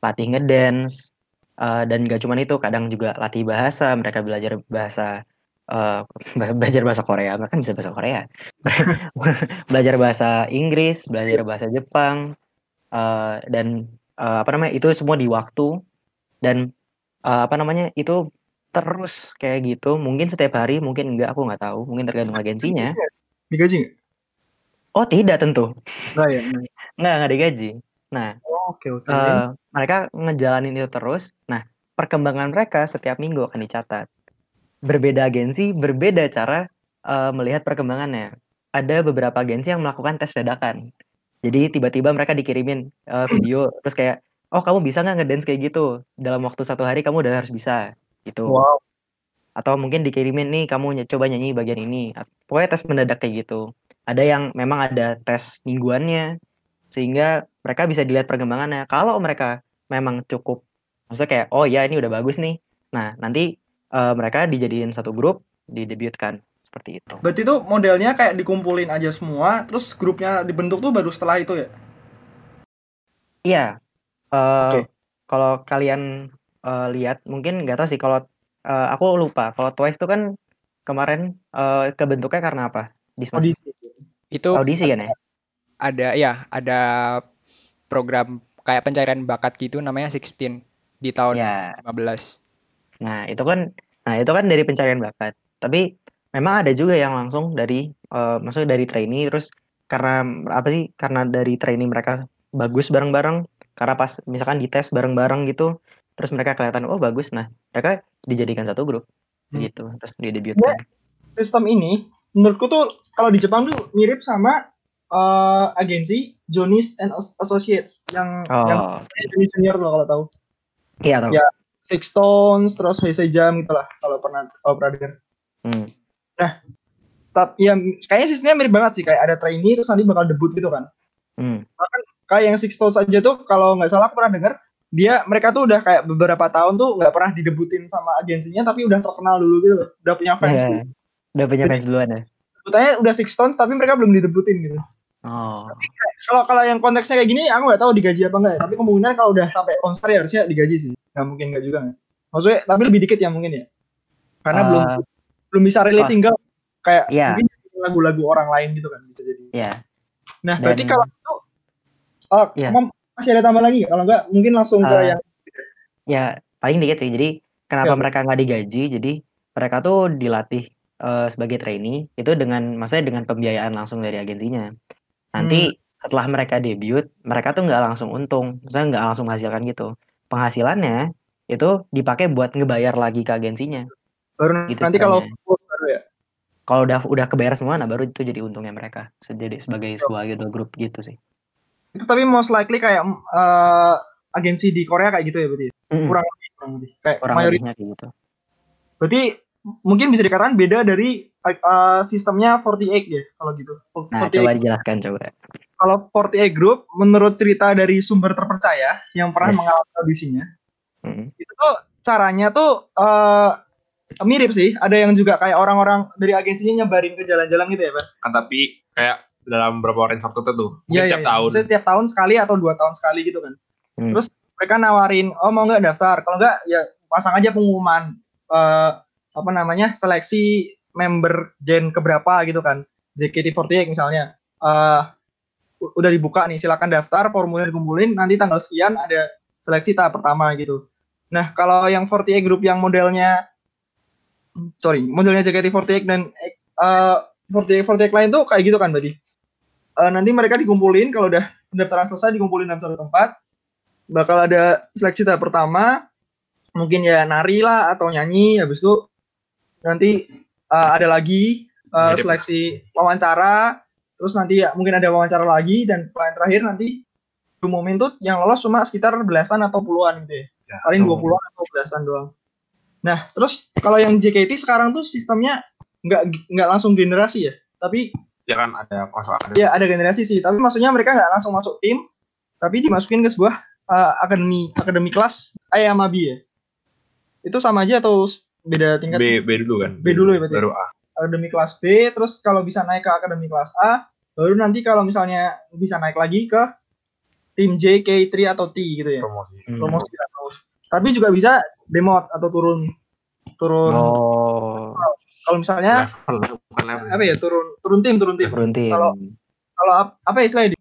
latih ngedance, eh, dan gak cuman itu, kadang juga latih bahasa, mereka belajar bahasa eh, belajar bahasa Korea, mereka bisa bahasa Korea, belajar bahasa Inggris, belajar bahasa Jepang, eh, dan eh, apa namanya itu semua di waktu. Dan eh, apa namanya itu terus kayak gitu. Mungkin setiap hari mungkin enggak aku nggak tahu. Mungkin tergantung agensinya Digaji nggak? oh tidak tentu. Nggak ya. nggak nggak digaji. Nah Oh, Oke oke. eh, mereka ngejalanin itu terus. Nah perkembangan mereka setiap minggu akan dicatat. Berbeda agensi berbeda cara eh, melihat perkembangannya. Ada beberapa agensi yang melakukan tes dadakan. Jadi tiba-tiba mereka dikirimin eh, video. Terus kayak oh kamu bisa nggak ngedance kayak gitu? Dalam waktu satu hari kamu udah harus bisa. Gitu. Wow. Atau mungkin dikirimin nih kamu coba nyanyi bagian ini. Pokoknya tes mendadak kayak gitu. Ada yang memang ada tes mingguannya sehingga mereka bisa dilihat perkembangannya. Kalau mereka memang cukup maksudnya kayak oh ya ini udah bagus nih. Nah nanti eh, mereka dijadiin satu grup didebutkan. Seperti itu. Berarti itu modelnya kayak dikumpulin aja semua, terus grupnya dibentuk tuh baru setelah itu ya? iya. Eh, Oke. kalau kalian eh, lihat mungkin nggak tahu sih kalau eh, aku lupa kalau Twice itu kan kemarin eh, kebentuknya karena apa Dismas Audisi. Itu audisi kan ya ada ya, ada program kayak pencarian bakat gitu namanya 16 di tahun ya 15. Nah, itu kan nah itu kan dari pencarian bakat. Tapi memang ada juga yang langsung dari eh, maksudnya dari trainee terus karena apa sih? Karena dari trainee mereka bagus bareng-bareng, karena pas misalkan dites bareng-bareng gitu, terus mereka kelihatan oh bagus. Nah, mereka dijadikan satu grup Hmm. gitu, terus didebutkan. Sistem ini menurutku tuh kalau di Jepang tuh mirip sama eh, agensi Jonis and As- Associates yang yang Oh, junior junior loh kalau tahu. iya tahu. Ya. Six Stones, terus Heisei Jam gitu lah kalau pernah kalau pernah dengar. Hmm. Tapi ya kayaknya sistemnya mirip banget sih kayak ada trainee terus nanti bakal debut gitu kan. Hmm. Kayak yang Six Stones aja tuh kalau nggak salah aku pernah dengar dia mereka tuh udah kayak beberapa tahun tuh nggak pernah didebutin sama agensinya tapi udah terkenal dulu gitu udah punya fans Iya. gitu. Udah punya fans duluan ya. Sebutannya udah Six Stones tapi mereka belum didebutin gitu Oh. kalau kalau yang konteksnya kayak gini aku nggak tahu digaji apa enggak ya tapi kemungkinan kalau udah sampai konser ya harusnya digaji sih nggak mungkin nggak juga nggak maksudnya tapi lebih dikit ya mungkin ya karena Eh, belum belum bisa rilis oh. single kayak Iya. mungkin lagu-lagu orang lain gitu kan bisa jadi Iya. nah Dan- berarti kalau itu oh. Mam, masih ada tambah lagi kalau nggak mungkin langsung ke Eh, yang Ya paling dikit sih. Jadi kenapa Ya. mereka nggak digaji? Jadi mereka tuh dilatih eh, sebagai trainee itu dengan maksudnya dengan pembiayaan langsung dari agensinya. Nanti Hmm. setelah mereka debut, mereka tuh nggak langsung untung, maksudnya nggak langsung menghasilkan gitu. Penghasilannya itu dipakai buat ngebayar lagi ke agensinya. baru gitu nanti kalau caranya. full baru ya Kalau udah udah kebayar semua, nah baru itu jadi untungnya mereka. Jadi sebagai sebuah gitu grup gitu sih. Itu tapi most likely kayak eh, agensi di Korea kayak gitu ya berarti? Mm-mm, kurang lebih kurang lebih kayak kurang mayoritas kayak gitu. berarti mungkin bisa dikatakan beda dari eh, sistemnya 48 ya kalau gitu Nah, 48 coba dijelaskan coba. kalau 48 Group menurut cerita dari sumber terpercaya yang pernah Yes. mengalami audisinya Mm. itu tuh caranya tuh eh, mirip sih ada yang juga kayak orang-orang dari agensinya nyebarin ke jalan-jalan gitu ya Pak kan tapi kayak dalam beberapa range waktu tertentu mungkin Iya, tiap iya. tahun. Maksudnya tiap tahun sekali atau dua tahun sekali gitu kan. Hmm. terus mereka nawarin oh mau nggak daftar? Kalau nggak ya pasang aja pengumuman eh, apa namanya seleksi member gen keberapa gitu kan. JKT48 misalnya. Eh u- udah dibuka nih silakan daftar formulir dikumpulin nanti tanggal sekian ada seleksi tahap pertama gitu. Nah kalau yang 48 group yang modelnya sorry modelnya JKT48 dan eh 48 48 lain tuh kayak gitu kan berarti Eh, nanti mereka dikumpulin kalau udah pendaftaran selesai dikumpulin dalam satu tempat bakal ada seleksi tahap pertama mungkin ya nari lah atau nyanyi habis itu nanti eh, ada lagi Mirip. seleksi wawancara terus nanti ya mungkin ada wawancara lagi dan paling terakhir nanti umumnya tuh yang lolos cuma sekitar belasan atau puluhan gitu ya Ya, paling oh. 20 atau belasan doang nah terus kalau yang JKT sekarang tuh sistemnya nggak nggak langsung generasi ya tapi ya kan ada konsol ada Ya ada generasi sih, tapi maksudnya mereka nggak langsung masuk tim, tapi dimasukin ke sebuah uh, akademi akademi kelas A sama B ya. Itu sama aja atau beda tingkat? B B dulu kan B dulu ya berarti? baru A Akademi kelas B, terus kalau bisa naik ke akademi kelas A, baru nanti kalau misalnya bisa naik lagi ke tim J, K, 3 atau T gitu ya. promosi Hmm. Promosi atau tapi juga bisa demote atau turun turun. Oh, Kalau misalnya level bukan level. Apa ya turun turun tim turun tim. berhenti. Kalau- Kalau ap- apa ya istilahnya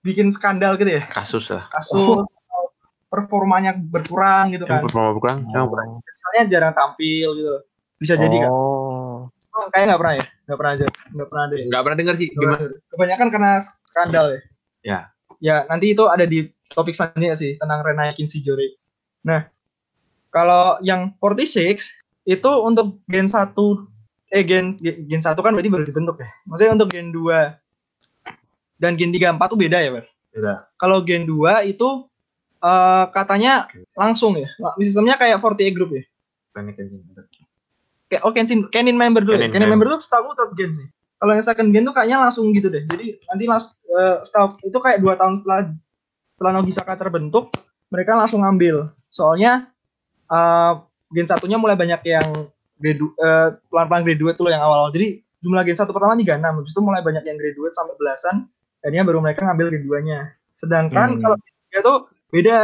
bikin skandal gitu ya. kasus lah. Kasus atau performanya berkurang gitu yang kan. performa bukan yang misalnya jarang tampil gitu. Loh bisa jadi kan Oh, Oh, kayak nggak pernah ya? Nggak pernah aja nggak pernah ada ya? nggak pernah dengar sih gimana? kebanyakan karena skandal ya? Ya. ya nanti itu ada di topik selanjutnya sih tentang renaikin si Jore nah kalau yang 46 itu untuk gen 1 eh gen gen 1 kan berarti baru dibentuk ya? Maksudnya untuk gen 2 dan gen 3 4 tuh beda ya Bar? Beda. kalau gen 2 itu eh, katanya langsung ya? Sistemnya kayak 48 group ya? Kayak oh Kenshin Kenin member dulu ya. Kenin Kenin member. tuh setahu third gen sih. Kalau yang second gen tuh kayaknya langsung gitu deh. Jadi nanti langsung setahu itu kayak dua tahun setelah setelah Nogisaka terbentuk mereka langsung ngambil. Soalnya eh, gen satunya mulai banyak yang gradu, eh, pelan-pelan graduate tuh loh yang awal-awal. Jadi jumlah gen satu pertama 36 habis itu mulai banyak yang graduate sampai belasan akhirnya baru mereka ngambil gen 2 nya sedangkan Hmm. kalau tiga tuh beda.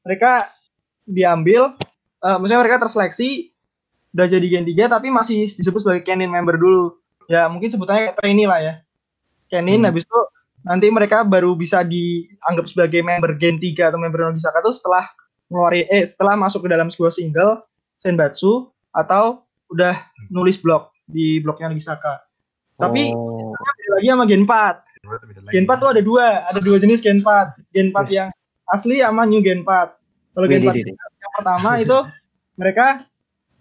Mereka diambil eh, maksudnya mereka terseleksi udah jadi gen 3 tapi masih disebut sebagai canin member dulu. Ya mungkin sebutannya kayak trainee lah ya. Canin Hmm. habis itu nanti mereka baru bisa dianggap sebagai member gen 3 atau member Nogisaka tuh setelah ngeluarin eh setelah masuk ke dalam sebuah single Senbatsu atau udah nulis blog di blognya Nogisaka tapi oh. beda lagi sama gen 4 Gen 4 tuh ada dua, ada dua jenis Gen 4. Gen 4 yang asli sama New Gen 4. Kalau Gen 4 Widih, widih. yang pertama itu mereka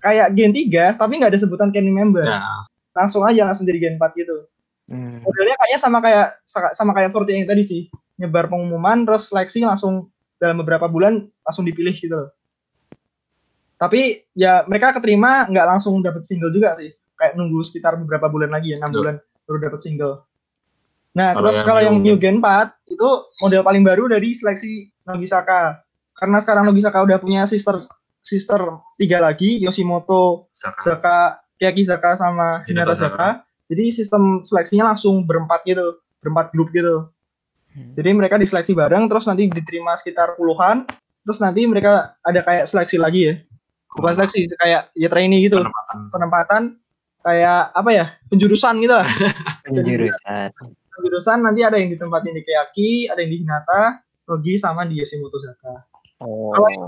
kayak Gen 3 tapi nggak ada sebutan caning member. ya Langsung aja langsung jadi Gen 4 gitu. Hmm. Modelnya kayaknya sama kayak sama kayak 40 yang tadi sih. Nyebar pengumuman terus seleksi langsung dalam beberapa bulan langsung dipilih gitu loh. Tapi ya mereka keterima nggak langsung dapat single juga sih. Kayak nunggu sekitar beberapa bulan lagi ya, 6 Betul. bulan baru dapat single. Nah, Kalau terus yang kalau yang New- Gen 4 itu model paling baru dari seleksi Nogisaka. karena sekarang Logisaka udah punya sister sister tiga lagi Yoshimoto, Saka. Zaka, Kiyaki Zaka sama Hinata Hinata Zaka. Jadi sistem seleksinya langsung berempat gitu, berempat grup gitu. Hmm. Jadi mereka diseleksi bareng, terus nanti diterima sekitar puluhan, terus nanti mereka ada kayak seleksi lagi ya. Bukan seleksi, kayak ya trainee gitu, Penempatan. penempatan kayak apa ya, penjurusan gitu lah. Penjurusan. Penjurusan nanti ada yang ditempatin di Kiyaki, ada yang di Hinata, Logi sama di Yoshimoto Zaka. Oh. Kalau yang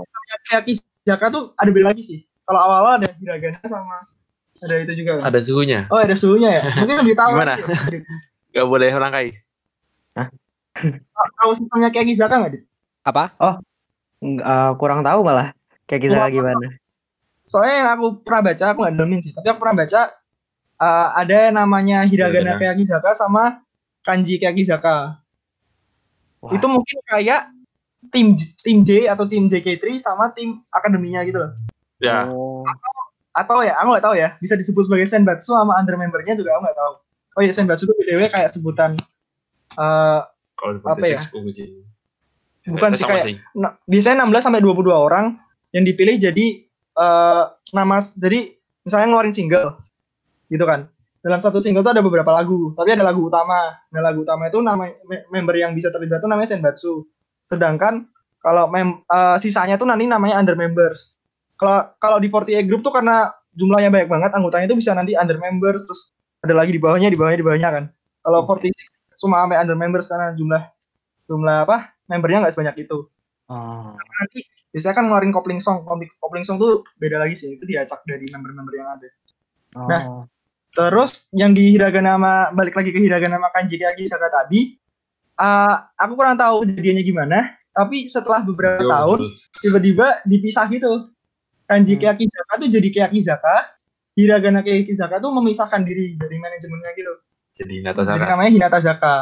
Kiyaki Zaka tuh ada beda lagi sih. Kalau awal-awal ada Hiragana sama ada itu juga kan. Ada suhunya. Oh ada suhunya ya? Mungkin lebih tahu. Gimana? ya. Gak boleh rangkai. Tahu sistemnya Kiyaki Zaka nggak? Dit? Apa? Nggak, eh, kurang tahu malah. Kayak kisah gimana? Soalnya yang aku pernah baca, aku nggak dalemin sih. Tapi aku pernah baca eh, ada yang namanya Hiragana Hiragana. Kiyaki Zaka sama Kanji Kiyaki Zaka. Wah. Itu mungkin kayak tim tim J atau tim JK3 sama tim akademinya gitu loh. Ya. Oh. Atau ya, aku nggak tahu ya. Bisa disebut sebagai Senbatsu sama under membernya juga aku nggak tahu. Oh iya Senbatsu itu BDW kayak sebutan eh Kalau Apa ya? 46 Uguji. Bukan Itu sih, kayak- Nah, biasanya 16 sampai 22 orang yang dipilih jadi eh nama jadi misalnya ngeluarin single gitu kan. Dalam satu single tuh ada beberapa lagu, tapi ada lagu utama. Nah, lagu utama itu nama me- member yang bisa terlibat tuh namanya Senbatsu. Sedangkan kalau mem, eh, sisanya tuh nanti namanya under members. Kalau kalau di 48 group tuh karena jumlahnya banyak banget anggotanya itu bisa nanti under members terus ada lagi di bawahnya di bawahnya di bawahnya kan. Kalau 46 cuma sampai under members karena jumlah jumlah apa membernya nggak sebanyak itu Oh. nanti biasanya kan ngeluarin kopling song kopling, kopling song tuh beda lagi sih itu diacak dari member-member yang ada Oh. Nah. terus yang di hiragana sama balik lagi ke hiragana sama kanji kaki saka tadi eh, aku kurang tahu kejadiannya gimana tapi setelah beberapa tahun tiba-tiba dipisah gitu kanji Hmm. kaki saka tuh jadi kaki zaka hiragana kaki zaka tuh memisahkan diri dari manajemennya gitu Jadi Nata jadi Saka. namanya Hinata Zaka.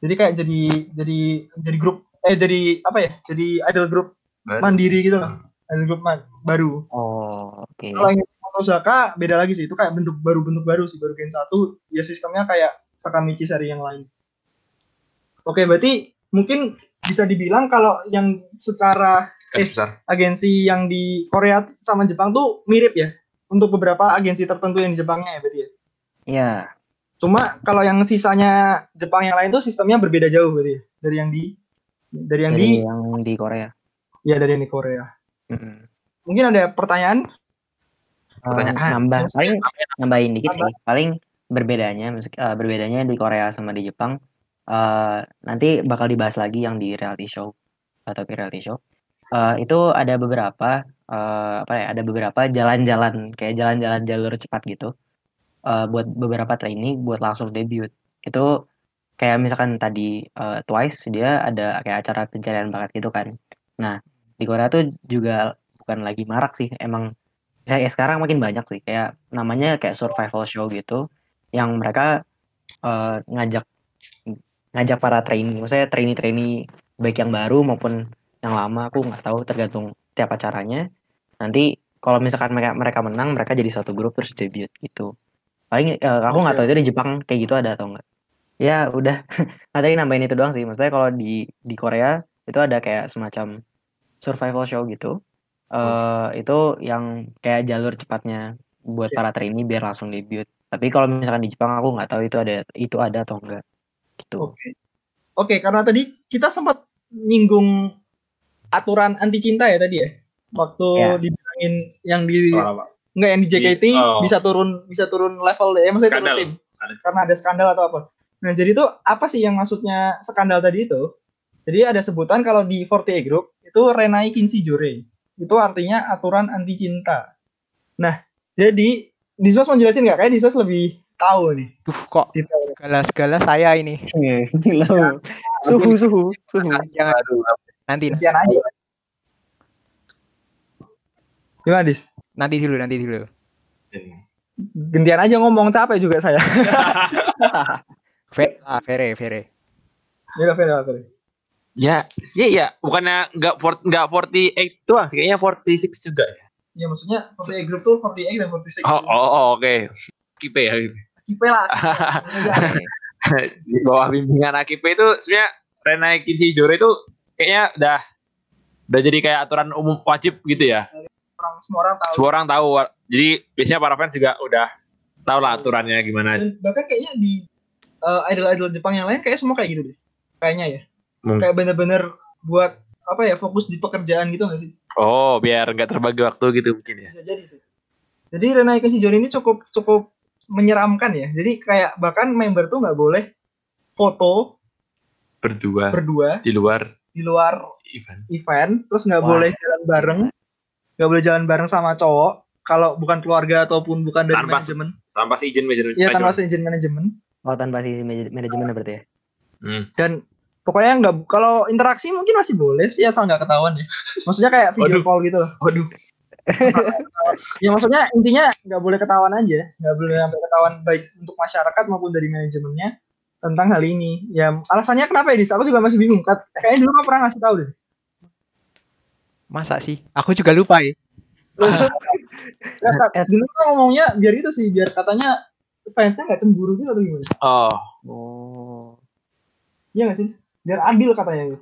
Jadi kayak jadi jadi jadi grup eh jadi apa ya? Jadi idol grup Baru. mandiri gitu loh. Idol grup man- baru. Oh, oke. Kalau yang Moto Zaka beda lagi sih. Itu kayak bentuk baru bentuk baru sih baru Gen 1 ya sistemnya kayak Sakamichi seri yang lain. Oke, berarti mungkin bisa dibilang kalau yang secara Eh. agensi yang di Korea sama Jepang tuh mirip ya. Untuk beberapa agensi tertentu yang di Jepangnya ya berarti ya. Iya. Cuma kalau yang sisanya Jepang yang lain tuh sistemnya berbeda jauh berarti ya. dari yang di dari yang Dari di yang di Korea. ya dari yang di Korea. Mm-mm. Mungkin ada pertanyaan? Eh, Pertanyaan. nambah paling nambahin dikit sih paling berbedanya eh, berbedanya di Korea sama di Jepang eh, nanti bakal dibahas lagi yang di reality show atau di reality show Eh, itu ada beberapa eh, apa ya ada beberapa jalan-jalan kayak jalan-jalan jalur cepat gitu eh, buat beberapa trainee buat langsung debut itu kayak misalkan tadi eh, Twice dia ada kayak acara pencarian bakat gitu kan. Nah di Korea tuh juga bukan lagi marak sih emang kayak sekarang makin banyak sih. Kayak namanya kayak survival show gitu yang mereka eh, ngajak ngajak para trainee maksudnya trainee-trainee baik yang baru maupun yang lama aku nggak tahu tergantung tiap acaranya. Nanti kalau misalkan mereka mereka menang mereka jadi suatu grup terus debut gitu. Paling eh, aku nggak tahu itu di Jepang kayak gitu ada atau enggak ya udah nah tadi nambahin itu doang sih maksudnya kalau di di Korea itu ada kayak semacam survival show gitu eh itu yang kayak jalur cepatnya buat Oke. para trainee biar langsung debut tapi kalau misalkan di Jepang aku nggak tahu itu ada itu ada atau enggak gitu Oke. Oke, karena tadi kita sempat nyinggung aturan anti cinta ya tadi ya. Waktu Ya. dibilangin yang di enggak yang di JKT Oh. bisa turun bisa turun level ya maksudnya turun Skandal. tim Skandal. karena ada skandal atau apa. Nah, jadi itu apa sih yang maksudnya skandal tadi itu? Jadi ada sebutan kalau di 48 group itu Renai Kinshi Jore. Itu artinya aturan anti cinta. Nah, jadi Dismas mau jelasin nggak? Kayak Dismas lebih tahu nih. Duh, kok segala-segala saya ini. Gila. suhu suhu suhu Jangan Aduh, nanti aja. Gimana, Dis? nanti dulu nanti dulu. Gantian aja ngomong capek juga saya. Vere, ah, Vere, Vere. Ya, Fer, ya, Fer. Ya, iya iya, bukannya nggak fort nggak 48 doang sih, kayaknya 46 juga ya. Ya, maksudnya 48 group tuh 48 dan 46. Oh, oh, oh, oke. Kipe ya gitu. Kipe lah. Di bawah bimbingan Akipe itu sebenarnya Renai Kinshi Jore itu kayaknya udah udah jadi kayak aturan umum wajib gitu ya. orang semua orang tahu Semua orang tahu. Jadi biasanya para fans juga udah tahu lah aturannya gimana. dan bahkan kayaknya di uh, idol-idol Jepang yang lain kayak semua kayak gitu deh. Kayaknya ya. Mungkin. kayak bener-bener buat apa ya fokus di pekerjaan gitu nggak sih? Oh, biar nggak terbagi waktu gitu mungkin ya. bisa jadi sih. Jadi Renai Shijori ini cukup cukup menyeramkan ya. Jadi kayak bahkan member tuh nggak boleh foto Berdua. berdua di luar di luar event. event terus nggak boleh jalan bareng. Nggak boleh jalan bareng sama cowok. Kalau bukan keluarga ataupun bukan dari Tanpa- manajemen. Tanpa izin manajemen. Iya tanpa izin manajemen Oh tanpa si manaj- manajemen berarti ya. Hmm. dan pokoknya nggak kalau interaksi mungkin masih boleh sih asal nggak ketahuan ya maksudnya kayak video Waduh. call gitu loh Waduh. ya maksudnya intinya nggak boleh ketahuan aja nggak boleh sampai ketahuan baik untuk masyarakat maupun dari manajemennya tentang hal ini ya alasannya kenapa ya Dis? aku juga masih bingung Kat- kayaknya dulu kamu pernah ngasih tahu deh Masa sih? Aku juga lupa ya. Kat. dulu kan ngomongnya biar itu sih biar katanya fansnya nggak cemburu gitu atau gimana Oh, Oh. iya nggak sih biar adil katanya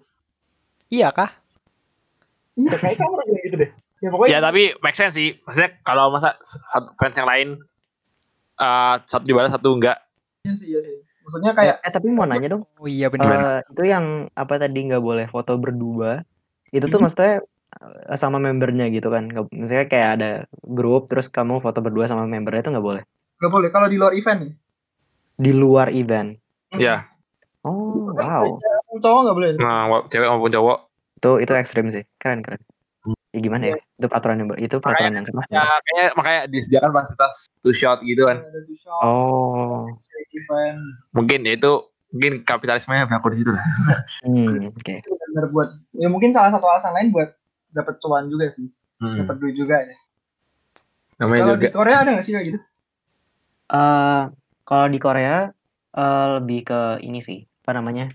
Iya kah? iya kayak kamu bilang gitu deh ya pokoknya ya tapi make sense sih. Maksudnya kalau masa fans yang lain eh satu dibalas satu enggak. iya sih iya sih maksudnya kayak Eh tapi mau nanya dong. Oh iya benar. eh, itu yang apa tadi nggak boleh foto berdua. Itu tuh Mhm. maksudnya eh, sama membernya gitu kan. Misalnya kayak ada grup terus kamu foto berdua sama membernya itu nggak boleh. Nggak boleh kalau di luar event ya Di luar event. Ya. Oh wow. cowok nggak boleh Nah, cewek maupun cowok. Itu itu ekstrim sih. Keren keren. Ya gimana ya? Itu peraturan yang itu peraturan yang keras. Ya, ya? kayaknya makanya disediakan fasilitas two shot gitu kan. Oh. event Mungkin ya itu mungkin kapitalismenya berlaku di situ lah. Hmm, oke. benar buat ya mungkin salah satu alasan lain buat dapat cuan juga sih Hmm. dapat duit juga ya Namanya kalau juga. di Korea ada nggak sih kayak gitu eh kalau di Korea eh, lebih ke ini sih apa namanya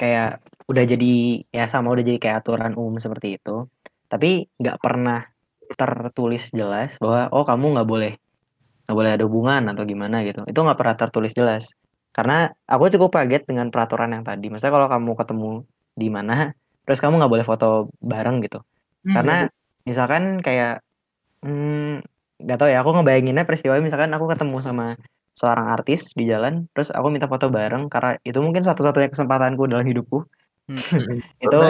kayak udah jadi ya sama udah jadi kayak aturan umum seperti itu. Tapi nggak pernah tertulis jelas bahwa oh kamu nggak boleh nggak boleh ada hubungan atau gimana gitu. Itu nggak pernah tertulis jelas. Karena aku cukup kaget dengan peraturan yang tadi. Maksudnya kalau kamu ketemu di mana terus kamu nggak boleh foto bareng gitu. Hmm, karena misalkan kayak hmm, nggak tahu ya aku ngebayanginnya peristiwa misalkan aku ketemu sama seorang artis di jalan terus aku minta foto bareng karena itu mungkin satu-satunya kesempatanku dalam hidupku. Hmm. itu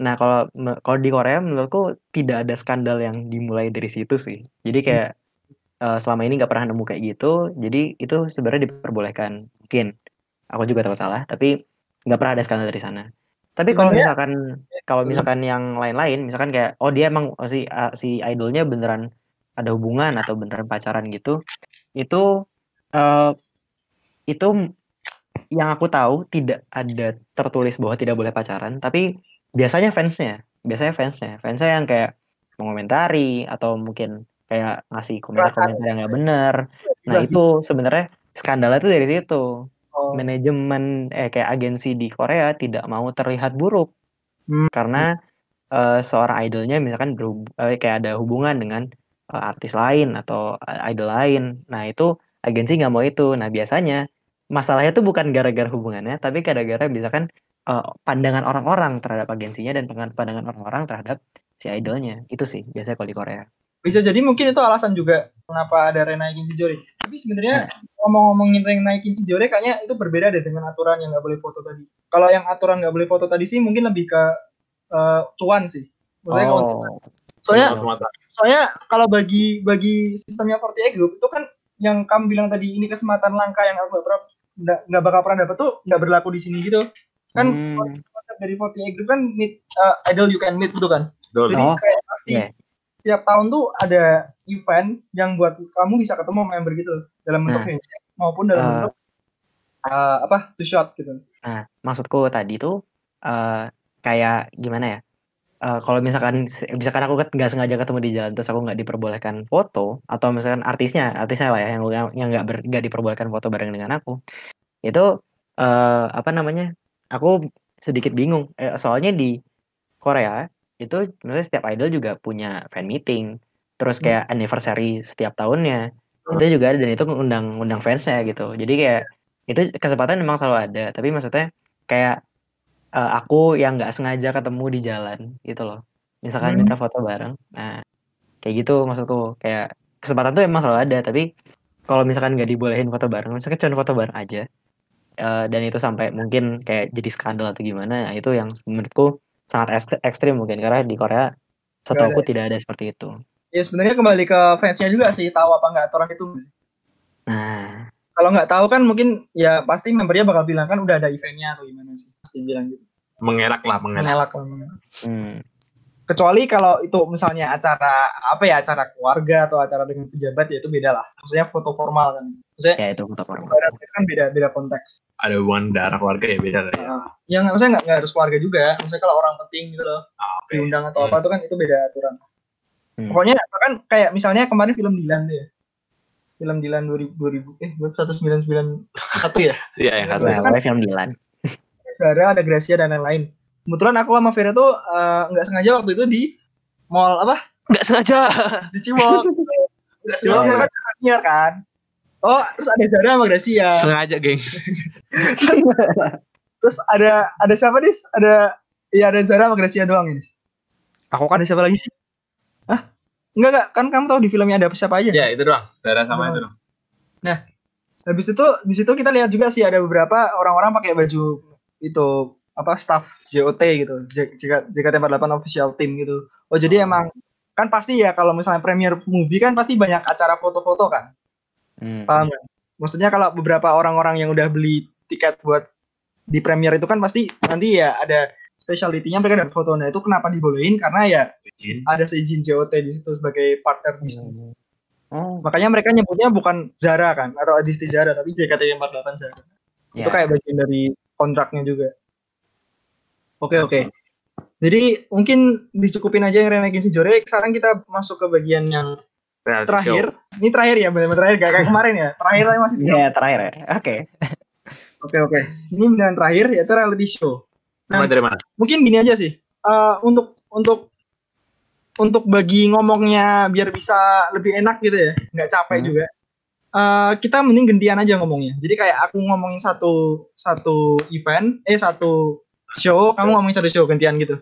nah kalau kalau di Korea menurutku tidak ada skandal yang dimulai dari situ sih. Jadi kayak eh, selama ini nggak pernah nemu kayak gitu jadi itu sebenarnya diperbolehkan. Mungkin aku juga tahu salah tapi nggak pernah ada skandal dari sana. Tapi kalau misalkan kalau misalkan yang lain-lain misalkan kayak oh dia emang oh, si ah, si idolnya beneran ada hubungan atau beneran pacaran gitu itu eh itu yang aku tahu tidak ada tertulis bahwa tidak boleh pacaran tapi biasanya fansnya biasanya fansnya fansnya yang kayak mengomentari atau mungkin kayak ngasih komentar-komentar yang nggak benar nah Iya. itu sebenarnya skandalnya itu dari situ Oh, manajemen eh kayak agensi di Korea tidak mau terlihat buruk Hmm. karena eh, seorang idolnya misalkan berhub- eh, kayak ada hubungan dengan eh, artis lain atau eh, idol lain. Nah itu agensi nggak mau itu. Nah biasanya masalahnya tuh bukan gara-gara hubungannya tapi gara-gara misalkan eh, pandangan orang-orang terhadap agensinya dan pandangan orang-orang terhadap si idolnya. Itu sih biasanya kalau di Korea. Bisa jadi mungkin itu alasan juga kenapa ada Renai Kinjijori tapi sebenarnya ngomong-ngomongin Renai Kinjijori kayaknya itu berbeda deh dengan aturan yang nggak boleh foto tadi. Kalau yang aturan nggak boleh foto tadi sih mungkin lebih ke eh, cuan sih. Maksudnya kalau- oh soalnya soalnya kalau bagi bagi sistemnya 48 Group itu kan yang kamu bilang tadi ini kesempatan langka yang aku nggak pernah nggak nggak bakal pernah dapet tuh nggak berlaku di sini gitu kan Hmm. konsep dari 48 Group kan meet uh, idol you can meet gitu kan Betul. jadi Oh, kayak pasti iya. setiap tahun tuh ada event yang buat kamu bisa ketemu member gitu dalam bentuk Nah. handshake maupun dalam Eh. bentuk uh, apa two shot gitu Nah, maksudku tadi tuh eh kayak gimana ya? Eh kalau misalkan misalkan aku nggak sengaja ketemu di jalan terus aku nggak diperbolehkan foto atau misalkan artisnya artisnya lah ya yang yang nggak nggak diperbolehkan foto bareng dengan aku itu eh apa namanya? Aku sedikit bingung Eh, soalnya di Korea itu maksudnya setiap idol juga punya fan meeting terus kayak anniversary setiap tahunnya itu juga ada dan itu undang undang fansnya gitu jadi kayak itu kesempatan memang selalu ada tapi maksudnya kayak eh, aku yang nggak sengaja ketemu di jalan gitu loh. Misalkan Hmm. minta foto bareng. Nah, kayak gitu maksudku. Kayak kesempatan tuh emang selalu ada, tapi kalau misalkan nggak dibolehin foto bareng, misalkan cuma foto bareng aja. eh, dan itu sampai mungkin kayak jadi skandal atau gimana, nah, itu yang menurutku sangat ek- ekstrim mungkin karena di Korea setahu aku tidak ada seperti itu. Ya sebenarnya kembali ke fansnya juga sih tahu apa nggak aturan itu. Nah, Kalau nggak tahu kan mungkin ya pasti membernya bakal bilang kan udah ada eventnya atau gimana sih. Pasti bilang gitu. Mengelak lah, mengelak. Mengelak lah. mengelak. hmm, Kecuali kalau itu misalnya acara apa ya acara keluarga atau acara dengan pejabat ya itu beda lah. Maksudnya foto formal kan. Maksudnya ya itu foto formal. kan beda beda konteks. Ada hubungan darah keluarga ya beda lah ya. Nah, yang maksudnya nggak nggak harus keluarga juga. Maksudnya kalau orang penting gitu loh Ah, oke. diundang atau Hmm. apa itu kan itu beda aturan. Hmm. Pokoknya bahkan kayak misalnya kemarin film Dilan tuh ya. Film Dilan 2000, 2000 eh 1991 ya. Iya, yang satu. Nah, gue film Dilan. Zara, ada Gracia dan lain-lain. Kebetulan aku sama Vera tuh eh, nggak sengaja waktu itu di mall apa? Nggak sengaja. Di Cimol. Nggak sengaja Iya. kan kan. Oh, terus ada Zara sama Gracia. Sengaja, gengs. Terus ada ada siapa nih? Ada Iya ada Zara sama Gracia doang ini. Aku kan Ada siapa lagi sih? Enggak enggak, kan kamu tahu di filmnya ada siapa aja? Ya, itu doang. Darah sama itu doang. Habis itu di situ kita lihat juga sih ada beberapa orang-orang pakai baju itu apa staff JOT gitu. J- J- JKT48 official team gitu. Oh, jadi emang kan pasti ya kalau misalnya premiere movie kan pasti banyak acara foto-foto kan. Hmm. Paham ya? Maksudnya kalau beberapa orang-orang yang udah beli tiket buat di premiere itu kan pasti nanti ya ada speciality-nya mereka dapat foto. Nah, itu kenapa dibolehin? Karena ya Izin. ada seizin JOT di situ sebagai partner bisnis. Oh, Makanya mereka nyebutnya bukan Zara kan atau Adisti Zara tapi JKT48 Zara. ya. Itu kayak bagian dari kontraknya juga. Oke oke. Jadi mungkin dicukupin aja yang si Jore. Sekarang kita masuk ke bagian yang Reality terakhir. show. Ini terakhir ya, benar-benar terakhir gak kayak kemarin ya. Terakhir tapi masih Iya, terakhir ya. Oke. Oke oke. Ini beneran terakhir yaitu reality show. Mulai dari mana? Mungkin gini aja sih. Eh, untuk untuk untuk bagi ngomongnya biar bisa lebih enak gitu ya, nggak capek Hmm. juga. Eh, kita mending gantian aja ngomongnya. Jadi kayak aku ngomongin satu satu event, eh satu show, kamu ngomongin satu show gantian gitu.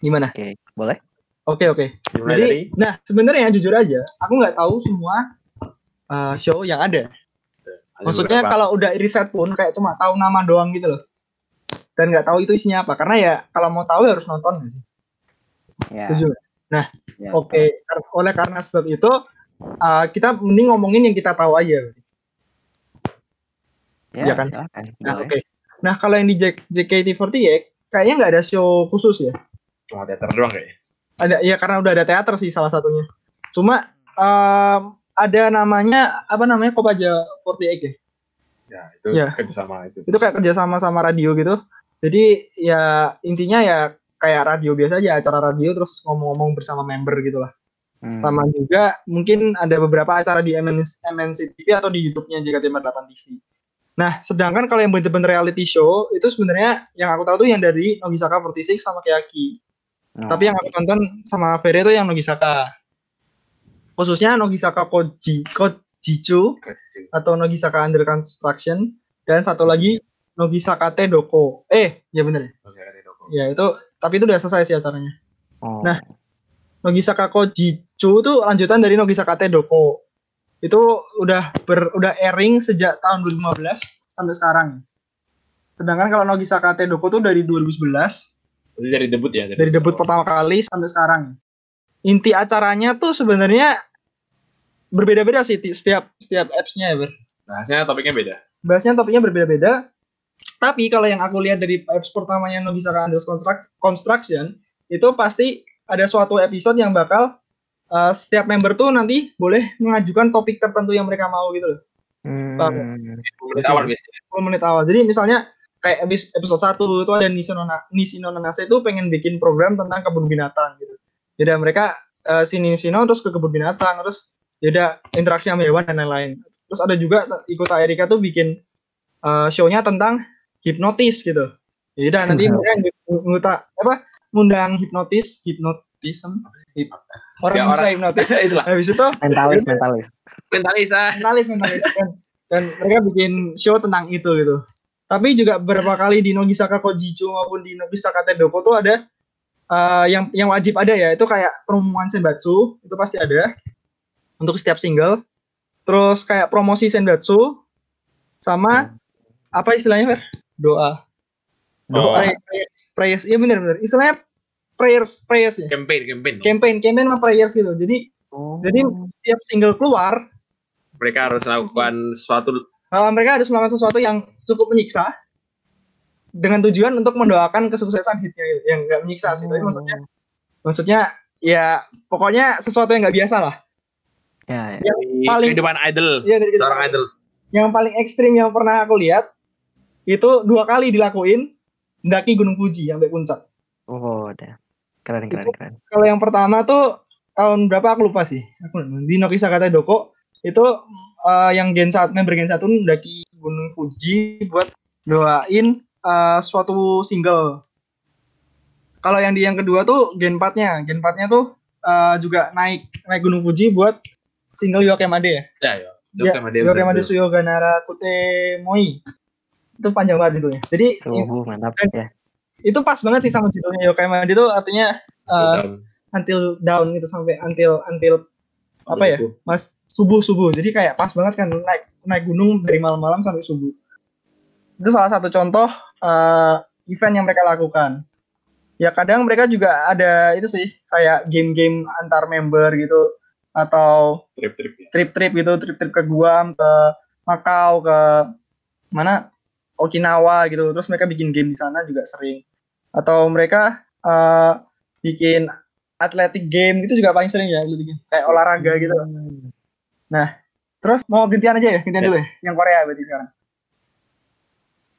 Gimana? Oke, boleh? Oke oke. Mulai Jadi, dari nah sebenarnya jujur aja, aku nggak tahu semua eh, show yang ada. ada Maksudnya kalau udah riset pun kayak cuma tahu nama doang gitu loh. Dan nggak tahu itu isinya apa. Karena ya kalau mau tahu ya harus nonton. sih? Ya. Setuju nggak? ya. Oke. Kar- Oleh karena sebab itu uh, kita mending ngomongin yang kita tahu aja. Ya, Iya kan? silakan, Nah, oke. Nah, kalau yang di J- JKT48 kayaknya nggak ada show khusus ya. cuma teater doang kayaknya. Ada ya karena udah ada teater sih salah satunya. Cuma um, ada namanya apa namanya Kopaja 48 ya. Ya, itu Ya. kerja sama itu. itu kayak kerjasama sama radio gitu jadi ya intinya ya kayak radio biasa aja acara radio terus ngomong-ngomong bersama member gitu lah Hmm. sama juga mungkin ada beberapa acara di MNC, MNC TV atau di YouTube-nya JKT48 TV nah sedangkan kalau yang bener-bener reality show itu sebenarnya yang aku tahu tuh yang dari Nogisaka 46 sama Keyaki Oh, tapi yang aku tonton sama Ferry itu yang Nogisaka. Khususnya Nogisaka Koji Kojichu atau Nogisaka Under Construction. Dan satu lagi Nogisaka Te Doko. Eh, ya bener ya. Oke, ada doko. Ya itu tapi itu udah selesai sih acaranya. oh. nah. Nogisaka Kojichu itu lanjutan dari Nogisaka Te Doko. Itu udah ber, udah airing sejak tahun 2015 sampai sekarang. Sedangkan kalau Nogisaka Te Doko tuh dari 2011 Itu dari debut ya? dari debut pertama kali sampai sekarang. Inti acaranya tuh sebenarnya berbeda-beda sih ti- setiap setiap apps-nya ya, Ber. Bahasnya topiknya beda. bahasnya topiknya berbeda-beda. Tapi kalau yang aku lihat dari apps pertamanya Nogisaka Under Construct- Construction itu pasti ada suatu episode yang bakal uh, setiap member tuh nanti boleh mengajukan topik tertentu yang mereka mau gitu loh. Hmm. Menit awal biasanya. 10 menit awal. Jadi misalnya kayak episode 1 itu ada Nishino Na- Nishino Nanase itu pengen bikin program tentang kebun binatang gitu. Jadi mereka uh, si Nishino terus ke kebun binatang terus jadi interaksi sama hewan dan lain-lain. Terus ada juga Ikuta Erika tuh bikin uh, show-nya tentang hipnotis gitu. Jadi dah nanti mereka ngu- nguta apa ngundang hipnotis, hipnotism, hip, orang Ya, yang bisa orang- hipnotis. Itulah. Habis itu Mentalis, mentalis. Mentalis ah. mentalis mentalis kan dan mereka bikin show tentang itu gitu Tapi juga beberapa kali di Nogisaka Kojicho maupun di Nogisaka Tedoko tuh ada eh, yang yang wajib ada ya. Itu kayak promoan Senbatsu, itu pasti ada untuk setiap single. Terus kayak promosi Senbatsu sama apa istilahnya, Fer? Doa. Oh, Pray- prayers, prayers. Iya benar benar. Istilahnya prayers, prayers ya. campaign, campaign. Campaign, campaign sama prayers gitu. Jadi Oh. jadi setiap single keluar, Mereka harus melakukan sesuatu uh, mereka harus melakukan sesuatu yang cukup menyiksa dengan tujuan untuk mendoakan kesuksesan hitnya gitu. yang nggak menyiksa sih tapi maksudnya maksudnya ya pokoknya sesuatu yang nggak biasa lah Ya, ya. di Paling- kehidupan idol, Iya dari seorang idol. yang paling ekstrim yang pernah aku lihat itu dua kali dilakuin mendaki Gunung Fuji sampai puncak Oh, udah. Keren, keren, keren. kalau yang pertama tuh tahun berapa aku lupa sih aku di Nokisaka Doko itu uh, yang gen satu member gen satu mendaki Gunung Fuji buat doain uh, suatu single kalau yang di yang kedua tuh gen 4 nya gen 4 nya tuh uh, juga naik naik Gunung Fuji buat single Yokemade ya Ya, ya. Yokemade. Suyoganara Kute Moi itu panjang banget itu ya jadi Suhu mantap ya. itu pas banget sih sama judulnya. Yokemade itu artinya uh, until down gitu sampai until until apa ya mas subuh subuh jadi kayak pas banget kan naik naik gunung dari malam-malam sampai subuh. Itu salah satu contoh eh, event yang mereka lakukan. Ya kadang mereka juga ada itu sih kayak game-game antar member gitu atau Trip-trip ya. trip-trip gitu trip-trip ke Guam ke Makau ke mana Okinawa gitu terus mereka bikin game di sana juga sering atau mereka eh, bikin athletic game itu juga paling sering ya athletic game. kayak olahraga gitu terus mau gantian aja ya gantian Ya. dulu ya yang Korea berarti sekarang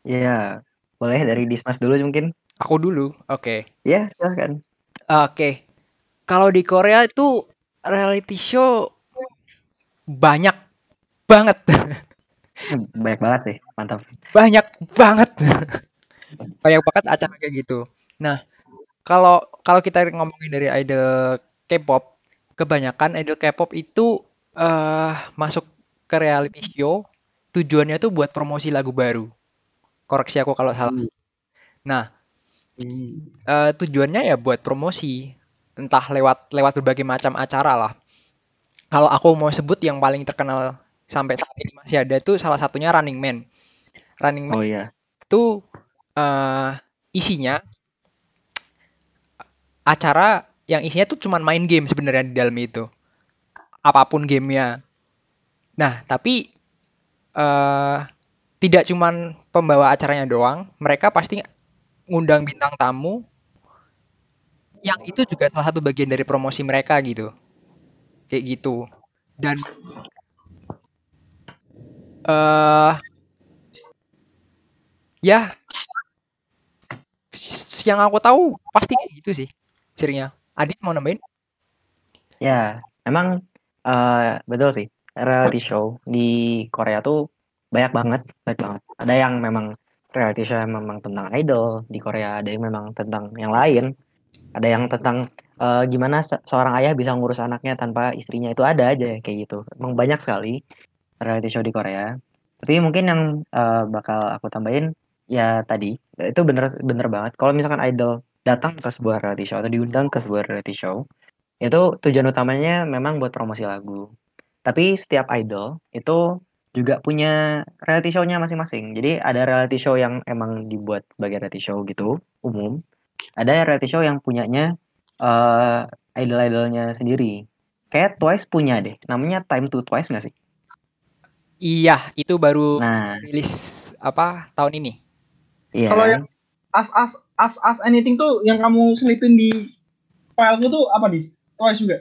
Iya. Boleh dari Dismas dulu mungkin? Aku dulu. Oke. Ya, silahkan. Oke. Kalau di Korea itu reality show banyak banget. Hmm, Banyak banget sih, mantap. banyak banget. banyak banget acara kayak gitu. Nah, kalau kalau kita ngomongin dari idol K-pop, kebanyakan idol K-pop itu eh masuk ke reality show tujuannya tuh buat promosi lagu baru. Koreksi aku kalau salah. Nah, eh, tujuannya ya buat promosi, entah lewat lewat berbagai macam acara lah. Kalau aku mau sebut yang paling terkenal sampai saat ini masih ada tuh salah satunya Running Man. Running Man Oh iya. itu eh isinya acara yang isinya tuh cuman main game sebenarnya di dalam itu. Apa pun gamenya. Nah, tapi eh tidak cuman pembawa acaranya doang, mereka pasti ngundang bintang tamu yang itu juga salah satu bagian dari promosi mereka gitu. Kayak gitu. Dan eh ya yang aku tahu pasti gitu sih ceritanya. Adit mau nambahin? Ya, emang eh betul sih. Reality show di Korea tuh banyak banget, banyak banget. Ada yang memang reality show yang memang tentang idol di Korea, ada yang memang tentang yang lain. Ada yang tentang eh, gimana se- seorang ayah bisa ngurus anaknya tanpa istrinya itu ada aja kayak gitu. Emang banyak sekali reality show di Korea. Tapi mungkin yang eh, bakal aku tambahin ya tadi itu bener bener banget. Kalau misalkan idol datang ke sebuah reality show atau diundang ke sebuah reality show itu tujuan utamanya memang buat promosi lagu. Tapi setiap idol itu juga punya reality show-nya masing-masing. Jadi ada reality show yang emang dibuat sebagai reality show gitu, umum. Ada reality show yang punyanya eh idol-idolnya sendiri. Kayak Twice punya deh, namanya Time to Twice nggak sih? Iya, itu baru Nah, rilis apa tahun ini. iya Kalau kan? yang as as as as anything tuh yang kamu selipin di file tuh apa dis? Twice juga?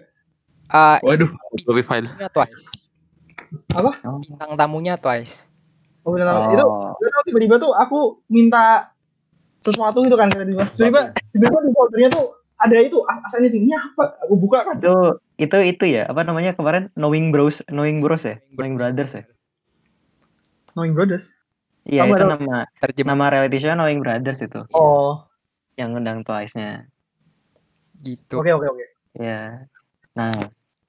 Eh, Waduh, copy file. Twice. apa? Oh, Bintang tamunya Twice. oh, benar. itu oh, tau tiba-tiba tuh aku minta sesuatu gitu kan tiba-tiba. Tiba-tiba tiba-tiba di foldernya tuh ada itu as as anything. Ini apa? Aku buka kan? Itu itu itu ya apa namanya kemarin Knowing Bros Knowing Bros ya? Knowing Brothers ya Knowing Brothers. Iya Apa itu tuh? nama Terjemah nama reality show Knowing Brothers itu. Oh. Yang undang Twice-nya. Gitu. oke oke oke. Ya nah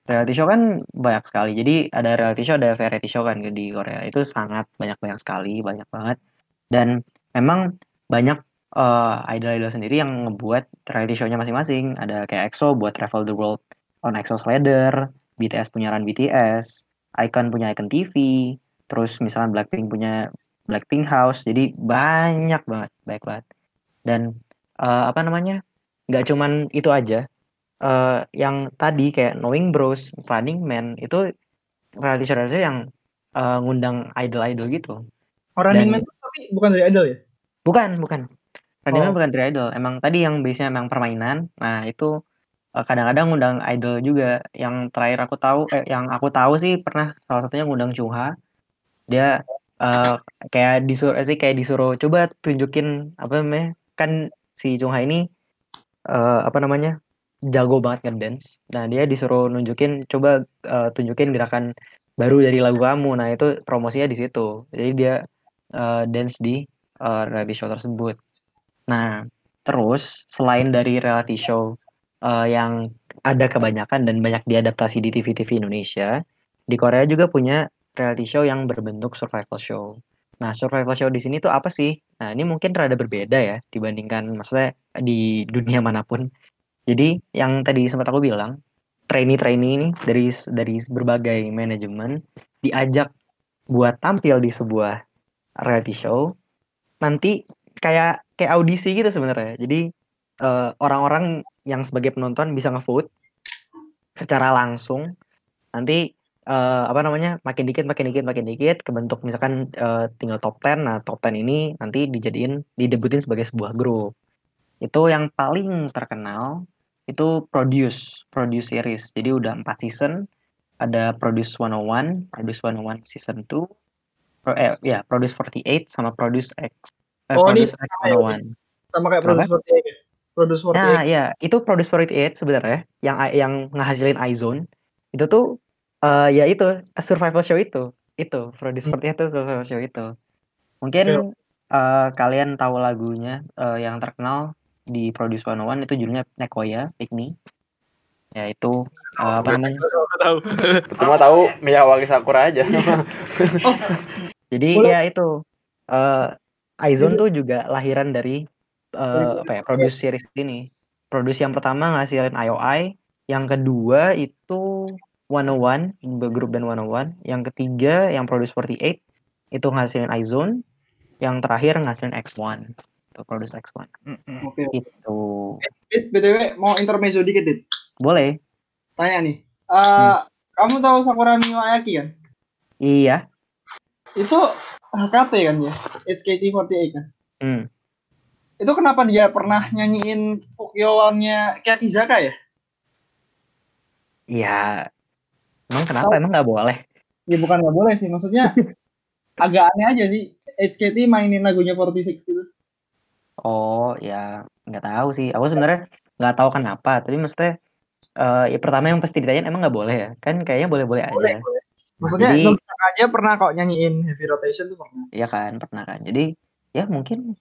reality show kan banyak sekali. Jadi ada reality show ada variety show kan di Korea. Itu sangat banyak banyak sekali banyak banget. Dan memang banyak eh, idol-idol sendiri yang ngebuat reality show-nya masing-masing. Ada kayak EXO buat Travel the World on EXO's Ladder, BTS punya Run BTS, Icon punya Icon TV, terus misalnya Blackpink punya Blackpink House. Jadi banyak banget, banyak banget. Dan eh, apa namanya? nggak cuman itu aja. Eh, yang tadi kayak Knowing Bros, Running Man itu reality show yang eh, ngundang idol-idol gitu. Oh, Running Dan- Man tapi bukan dari idol ya? Bukan, bukan. Running Man Oh. bukan dari idol. Emang tadi yang biasanya emang permainan. Nah, itu kadang-kadang ngundang idol juga. Yang terakhir aku tahu eh yang aku tahu sih pernah salah satunya ngundang Chungha. Dia eh, kayak disuruh eh, sih kayak disuruh coba tunjukin apa namanya? Kan si Chungha ini eh, apa namanya? jago banget ngedance. Nah, dia disuruh nunjukin coba eh, tunjukin gerakan baru dari lagu kamu. Nah, itu promosinya di situ. Jadi dia eh, dance di eh, reality show tersebut. Nah, terus selain dari reality show eh, yang ada kebanyakan dan banyak diadaptasi di TV-TV Indonesia, di Korea juga punya reality show yang berbentuk survival show. Nah, survival show di sini tuh apa sih? Nah, ini mungkin rada berbeda ya dibandingkan maksudnya di dunia mana pun. Jadi, yang tadi sempat aku bilang, trainee-trainee ini dari dari berbagai manajemen diajak buat tampil di sebuah reality show. Nanti kayak kayak audisi gitu sebenarnya. Jadi eh, orang-orang yang sebagai penonton bisa ngevote secara langsung. Nanti eh, apa namanya makin dikit makin dikit makin dikit kebentuk misalkan eh, tinggal top 10 nah top 10 ini nanti dijadiin didebutin sebagai sebuah grup itu yang paling terkenal itu produce produce series jadi udah empat season ada produce 101 produce 101 season 2 Pro, eh, ya produce 48 sama produce X eh, Oh, ini produce X sama ya, 101 Sama kayak? Produce 48 ya? Produce 48. Nah, ya, itu Produce 48 sebenarnya yang yang ngehasilin iZone. Itu tuh eh ya itu survival show itu. Itu Produce Hmm. 48 itu survival show itu. Mungkin eh, kalian tahu lagunya eh, yang terkenal di Produce 101 itu judulnya Nekoya, Pick Me. Ya itu eh, apa namanya? tahu. Cuma tahu Miyawaki Sakura aja. Jadi Boleh. ya itu eh iZone tuh juga lahiran dari eh, apa ya produce series ini. Produce yang pertama ngasilin IOI, yang kedua itu 101, grup band 101, yang ketiga yang produce 48 itu ngasilin iZone, yang terakhir ngasilin X1. Itu produce X1. Mm-mm. Oke. Itu Dit, BTW mau intermezzo dikit, Dit. boleh. Tanya nih. Eh, kamu tahu Sakura Miyawaki kan? Iya. Itu HKT kan ya? HKT48 kan? Hmm. Itu kenapa dia pernah nyanyiin Pokyowannya Kyakizaka ya? Iya. Emang kenapa? Emang nggak boleh? Ya bukan nggak boleh sih, maksudnya agak aneh aja sih. HKT mainin lagunya 46 gitu. Oh ya nggak tahu sih. Aku sebenarnya nggak tahu kenapa. Tapi maksudnya eh ya pertama yang pasti ditanyain emang nggak boleh ya? Kan kayaknya boleh-boleh Boleh, aja. boleh. Maksudnya Jadi- aja pernah kok nyanyiin Heavy Rotation tuh pernah. Iya kan pernah kan. Jadi ya mungkin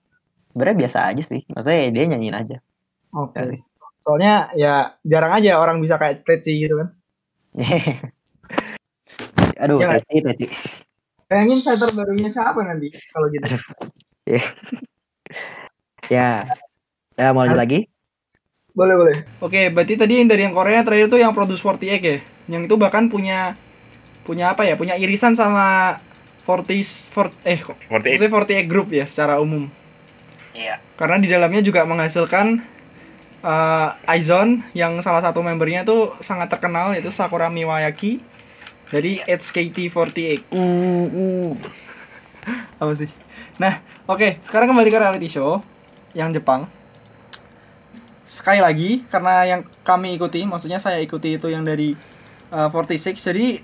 sebenarnya biasa aja sih. Maksudnya ya dia nyanyiin aja. Oke. Ya sih. Soalnya ya jarang aja orang bisa kayak Tetsi gitu kan. Aduh, Ya. tadi tadi. Bayangin fighter barunya siapa nanti kalau gitu. Ya. Ya mau lanjut lagi? Boleh, boleh. Oke, berarti tadi yang dari yang Korea terakhir tuh yang Produce 48 ya. Yang itu bahkan punya punya apa ya? Punya irisan sama 40 for, eh kok 48. maksudnya 48 group ya secara umum. Iya. Karena di dalamnya juga menghasilkan uh, Aizon yang salah satu membernya tuh sangat terkenal yaitu Sakura Miwayaki dari HKT48. apa sih? Nah, oke, sekarang kembali ke reality show yang Jepang. Sekali lagi, karena yang kami ikuti, maksudnya saya ikuti itu yang dari uh, 46. Jadi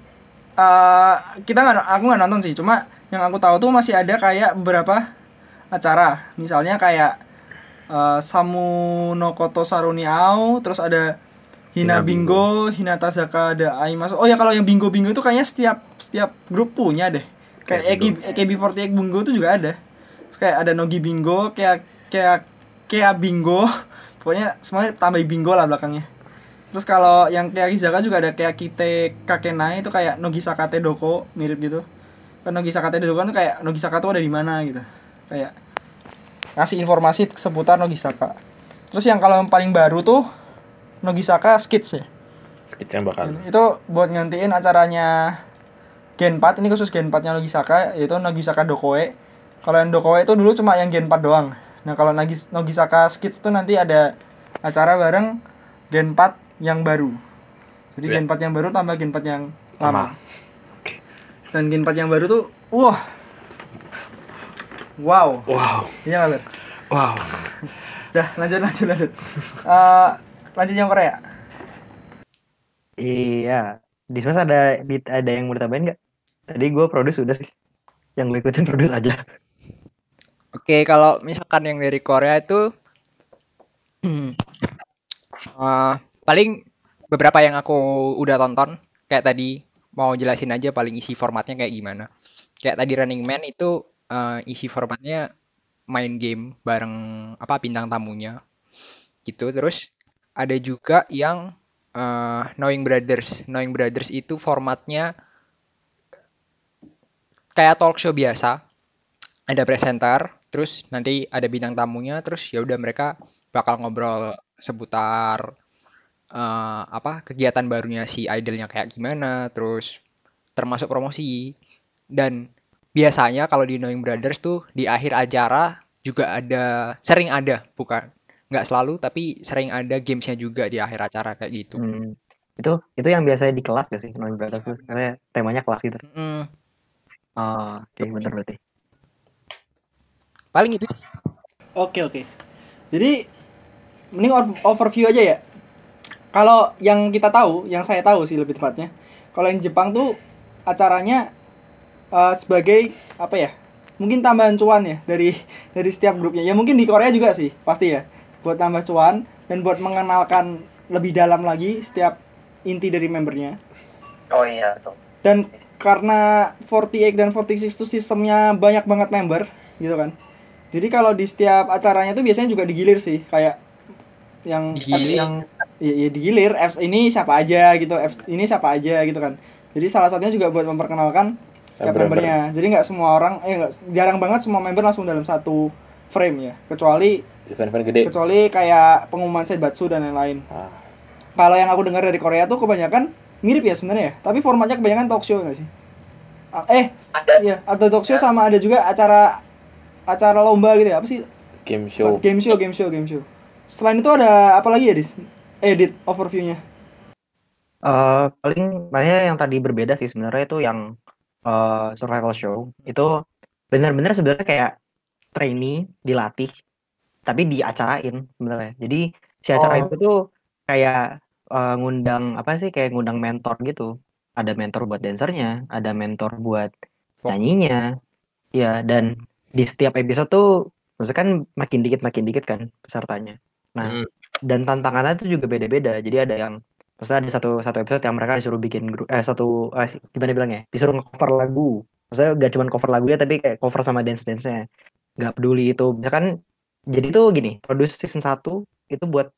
uh, kita nggak, aku nggak nonton sih. Cuma yang aku tahu tuh masih ada kayak beberapa acara. Misalnya kayak uh, Samu no Koto Saruni Ao, terus ada Hina Hina Bingo, Hinata Zaka ada Aimasu. Oh ya kalau yang Bingo Bingo itu kayaknya setiap setiap grup punya deh. Kayak Kayak AKB, AKB48 Bingo itu juga ada. Terus kayak ada Nogi Bingo, kayak kayak kayak Bingo. Pokoknya semuanya tambah Bingo lah belakangnya. Terus kalau yang kayak Zaka juga ada kayak Kite Kakenai itu kayak Nogi Sakate Doko, mirip gitu. Kan Nogi Sakate Doko kan kayak Nogi Saka tuh ada di mana gitu. kayak ngasih informasi seputar Nogisaka terus yang kalau yang paling baru tuh Nogisaka Skits ya Skits yang bakal. itu buat ngantiin acaranya Gen 4 ini khusus Gen 4 nya Nogisaka yaitu Nogisaka Dokoe kalau yang Dokoe itu dulu cuma yang Gen 4 doang nah kalau Nagis, Nogisaka Skits tuh nanti ada acara bareng Gen 4 yang baru jadi Ya. Gen 4 yang baru tambah Gen 4 yang lama Lama. dan Gen 4 yang baru tuh wah wow Wow. iya Ber? Wow. Dah lanjut lanjut lanjut Eh, lanjut yang Korea Iya. Di Smash ada ada yang mau ditambahin nggak? Tadi gue produce udah sih. Yang gue ikutin produce aja. Oke, kalau misalkan yang dari Korea itu eh, paling beberapa yang aku udah tonton kayak tadi mau jelasin aja paling isi formatnya kayak gimana. Kayak tadi Running Man itu eh, isi formatnya main game bareng apa bintang tamunya gitu. Terus ada juga yang eh, Knowing Brothers. Knowing Brothers itu formatnya kayak talk show biasa ada presenter, terus nanti ada bintang tamunya, terus ya udah mereka bakal ngobrol seputar eh, apa kegiatan barunya si idolnya kayak gimana, terus termasuk promosi. Dan biasanya kalau di Knowing Brothers tuh di akhir acara juga ada sering ada, bukan nggak selalu tapi sering ada gamesnya juga di akhir acara kayak gitu. Hmm. Itu itu yang biasanya di kelas gak sih? Knowing Brothers tuh. Karena temanya kelas gitu. Mm, Oh, oke bener berarti. paling itu sih. Oke oke. Jadi mending ov- overview aja ya. Kalau yang kita tahu, yang saya tahu sih lebih tepatnya, kalau yang Jepang tuh acaranya eh, sebagai apa ya? Mungkin tambahan cuan ya dari dari setiap grupnya. Ya mungkin di Korea juga sih, pasti ya. Buat tambah cuan dan buat mengenalkan lebih dalam lagi setiap inti dari membernya. Oh iya, tuh. Dan karena 48 dan 46 itu sistemnya banyak banget member gitu kan. Jadi kalau di setiap acaranya tuh biasanya juga digilir sih kayak yang apps yang ya, ya digilir apps ini siapa aja gitu apps ini siapa aja gitu kan. Jadi salah satunya juga buat memperkenalkan setiap Member-member. membernya. Jadi nggak semua orang eh nggak jarang banget semua member langsung dalam satu frame ya. Kecuali Event-event gede. kecuali kayak pengumuman Seibatsu dan lain-lain. Ah. Kalau yang aku dengar dari Korea tuh kebanyakan mirip ya sebenarnya ya, tapi formatnya kebanyakan talk show nggak sih? Ah, Eh, iya, ada talk show sama ada juga acara acara lomba gitu ya, apa sih? Game show. Game show, game show, game show. Selain itu ada apa lagi ya, Dis? Edit overview-nya. Eh, paling makanya yang tadi berbeda sih sebenarnya itu yang eh, survival show itu benar-benar sebenarnya kayak trainee dilatih tapi diacarain sebenarnya. Jadi si acara Oh. itu tuh kayak eh, ngundang apa sih kayak ngundang mentor gitu. Ada mentor buat dancernya ada mentor buat nyanyinya. Ya dan di setiap episode tuh maksudnya kan makin dikit makin dikit kan pesertanya. Nah Hmm. dan tantangannya tuh juga beda-beda. Jadi ada yang maksudnya ada satu satu episode yang mereka disuruh bikin grup eh satu eh, gimana bilangnya? Disuruh cover lagu. Maksudnya gak cuma cover lagunya tapi kayak cover sama dance dance nya nggak peduli itu misalkan jadi tuh gini produce season 1 itu buat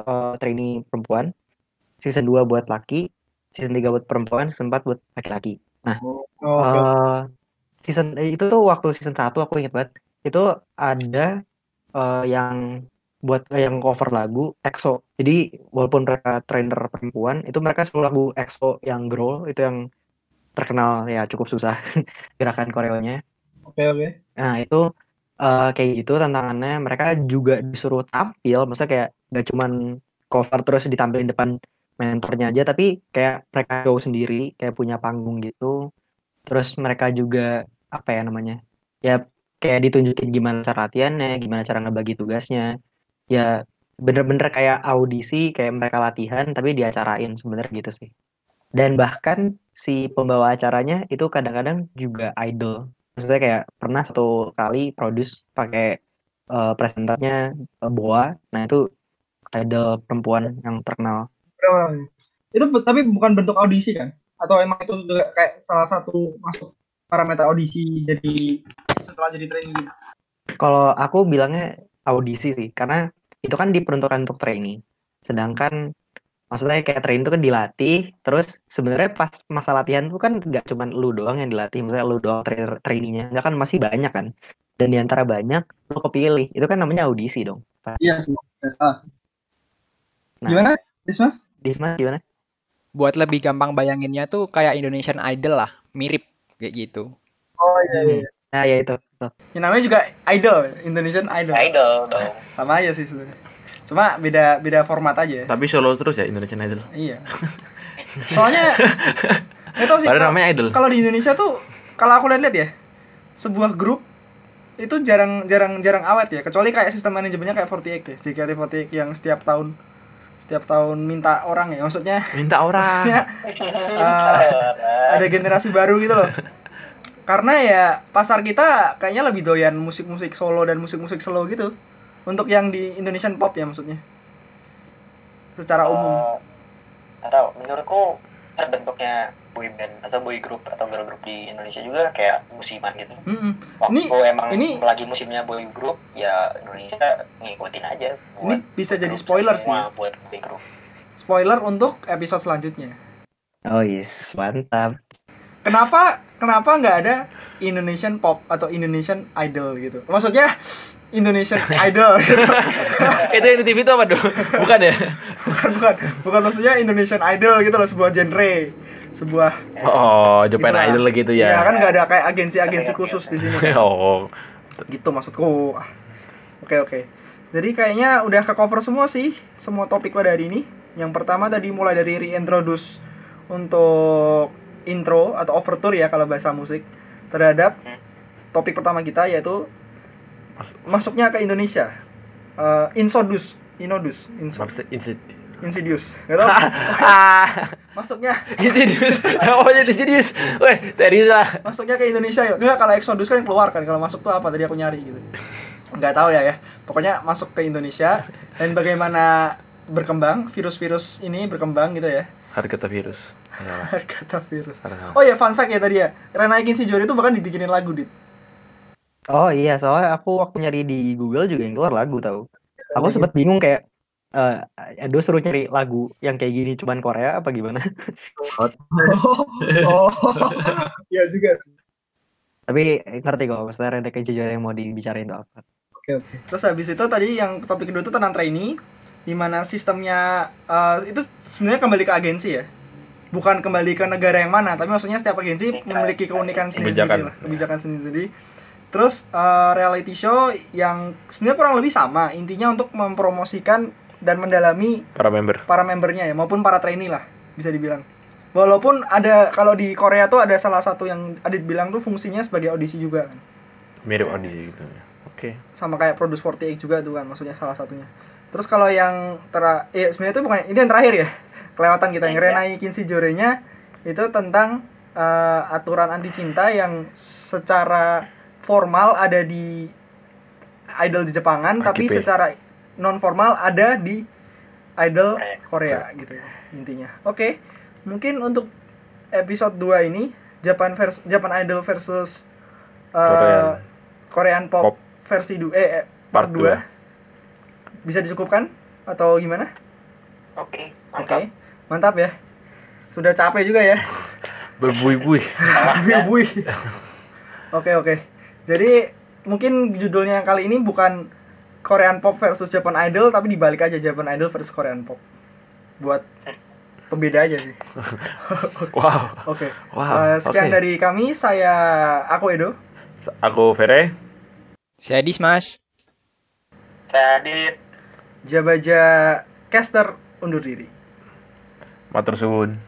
eh, trainee perempuan season 2 buat laki season 3 buat perempuan season 4 buat laki-laki Oh, oke. eh season eh, itu tuh waktu season 1 aku inget banget itu ada eh, yang buat eh, yang cover lagu EXO jadi walaupun mereka trainer perempuan itu mereka selalu lagu EXO yang growl itu yang terkenal ya cukup susah gerakan koreonya Oke, oke. Nah itu eh, kayak gitu tantangannya mereka juga disuruh tampil, maksudnya kayak gak cuman cover terus ditampilin depan mentornya aja, tapi kayak mereka show sendiri, kayak punya panggung gitu. Terus mereka juga apa ya namanya? Ya kayak ditunjukin gimana cara latihannya, gimana cara ngebagi tugasnya. Ya bener-bener kayak audisi, kayak mereka latihan tapi diacarain sebenarnya gitu sih. Dan bahkan si pembawa acaranya itu kadang-kadang juga idol maksudnya kayak pernah satu kali produce pakai eh, presenternya eh, Boa nah itu idol perempuan yang terkenal? Itu tapi bukan bentuk audisi kan? Atau emang itu juga kayak salah satu masuk parameter audisi jadi setelah jadi training gitu? kalau aku bilangnya audisi sih karena itu kan diperuntukkan untuk trainee sedangkan maksudnya kayak trainee itu kan dilatih terus sebenarnya pas masa latihan tuh kan nggak cuman lu doang yang dilatih misalnya lu doang trainer trainee-nya ya kan masih banyak kan dan di antara banyak lo kepilih itu kan namanya audisi dong Iya semua. Ah. Nah. Gimana? Yes, Mas? Dismas gimana Buat lebih gampang bayanginnya tuh kayak Indonesian Idol lah, mirip kayak gitu. Oh iya iya. nah ya itu. Yang namanya juga Idol, Indonesian Idol. Idol dong. Sama aja sih sebenarnya. Cuma beda beda format aja. Tapi solo terus ya Indonesian Idol. Iya. Soalnya tahu sih. Padahal kalau- namanya Idol. Kalau di Indonesia tuh kalau aku lihat-lihat ya, sebuah grup itu jarang jarang jarang awet ya, kecuali kayak sistem manajemennya kayak 48 ya, JKT48 yang setiap tahun setiap tahun minta orang ya, maksudnya Minta orang. maksudnya eh, ada generasi baru gitu loh. Karena ya pasar kita kayaknya lebih doyan musik-musik solo dan musik-musik slow gitu. Untuk yang di Indonesian pop ya maksudnya. Secara umum. Eh, atau menurutku terbentuknya boy band atau boy group atau girl group di Indonesia juga kayak musiman gitu. Mm-mm. Waktu Ini emang ini- lagi musimnya boy group ya Indonesia ngikutin aja. Ini bisa jadi spoiler semua buat boy group. spoiler untuk episode selanjutnya. oh yes mantap Kenapa kenapa nggak ada Indonesian pop atau Indonesian idol gitu? Maksudnya Indonesian idol gitu. itu yang di TV itu apa dong? Bukan ya? bukan bukan bukan maksudnya Indonesian idol gitu loh sebuah genre sebuah Oh, Japan Gitulah. Idol gitu ya ya. kan nggak ada kayak agensi-agensi khusus di sini oh. gitu maksudku oke oke jadi kayaknya udah ke cover semua sih semua topik pada hari ini yang pertama tadi mulai dari reintroduce untuk intro atau overture ya kalau bahasa musik terhadap topik pertama kita yaitu masuknya ke Indonesia. Eh, insodus inodus Inso- Maksud insid. insidious. Nggak tahu. Masuknya. Insidious. Oh, jadi insidious. Weh, serius lah. masuknya ke Indonesia ya enggak kalau Exodus kan keluar kan. Kalau masuk tuh apa tadi aku nyari gitu. Nggak tahu ya ya. Pokoknya masuk ke Indonesia. Dan bagaimana berkembang virus-virus ini berkembang gitu ya. Hari kata virus. Ayolah, kata virus. Oh ya fun fact ya tadi ya. Renaikin si Jori itu bahkan dibikinin lagu dit oh iya soalnya aku waktu nyari di Google juga yang keluar lagu tahu aku sempat bingung kayak eh Edo suruh cari lagu yang kayak gini cuman Korea apa gimana oh. Iya juga sih. tapi ngerti kok maksudnya Rendekan Jujur yang mau dibicarain itu apa Oke oke. terus habis itu tadi yang topik kedua itu tentang trainee di mana sistemnya eh, itu sebenarnya kembali ke agensi ya bukan kembali ke negara yang mana tapi maksudnya setiap agensi memiliki keunikan sendiri-sendiri Kebijakan. lah kebijakan sendiri-sendiri terus eh, reality show yang sebenarnya kurang lebih sama intinya untuk mempromosikan dan mendalami Para member. para membernya ya maupun para trainee lah bisa dibilang walaupun ada kalau di Korea tuh ada salah satu yang Adit bilang tuh fungsinya sebagai audisi juga kan Mirip audisi gitu. ya. Oke. sama kayak Produce 48 juga tuh kan maksudnya salah satunya terus kalau yang tera eh sebenarnya itu bukan itu yang terakhir ya kelewatan kita yang Renai Kinsey Jorenya itu tentang eh, aturan anti cinta yang secara formal ada di idol di Jepangan tapi AKP. secara non formal ada di idol Korea gitu ya intinya oke mungkin untuk episode 2 ini Japan vers Japan Idol versus eh, Korean. Korean pop, Pop. versi 2 eh, eh, part Part 2 bisa disukupkan atau gimana? Oke, Oke, mantap. mantap ya. Sudah capek juga ya. Berbui-bui. Bui. Oke oke. Jadi mungkin judulnya kali ini bukan Korean pop versus Japan Idol tapi dibalik aja Japan Idol versus Korean pop. Buat pembeda aja sih. Wow. Oke. Wow, Eh, sekian oke. dari kami. Saya aku Edo. Aku Vere. Saya Dismas. Saya Adit. Jabaja caster undur diri. Matur suwun.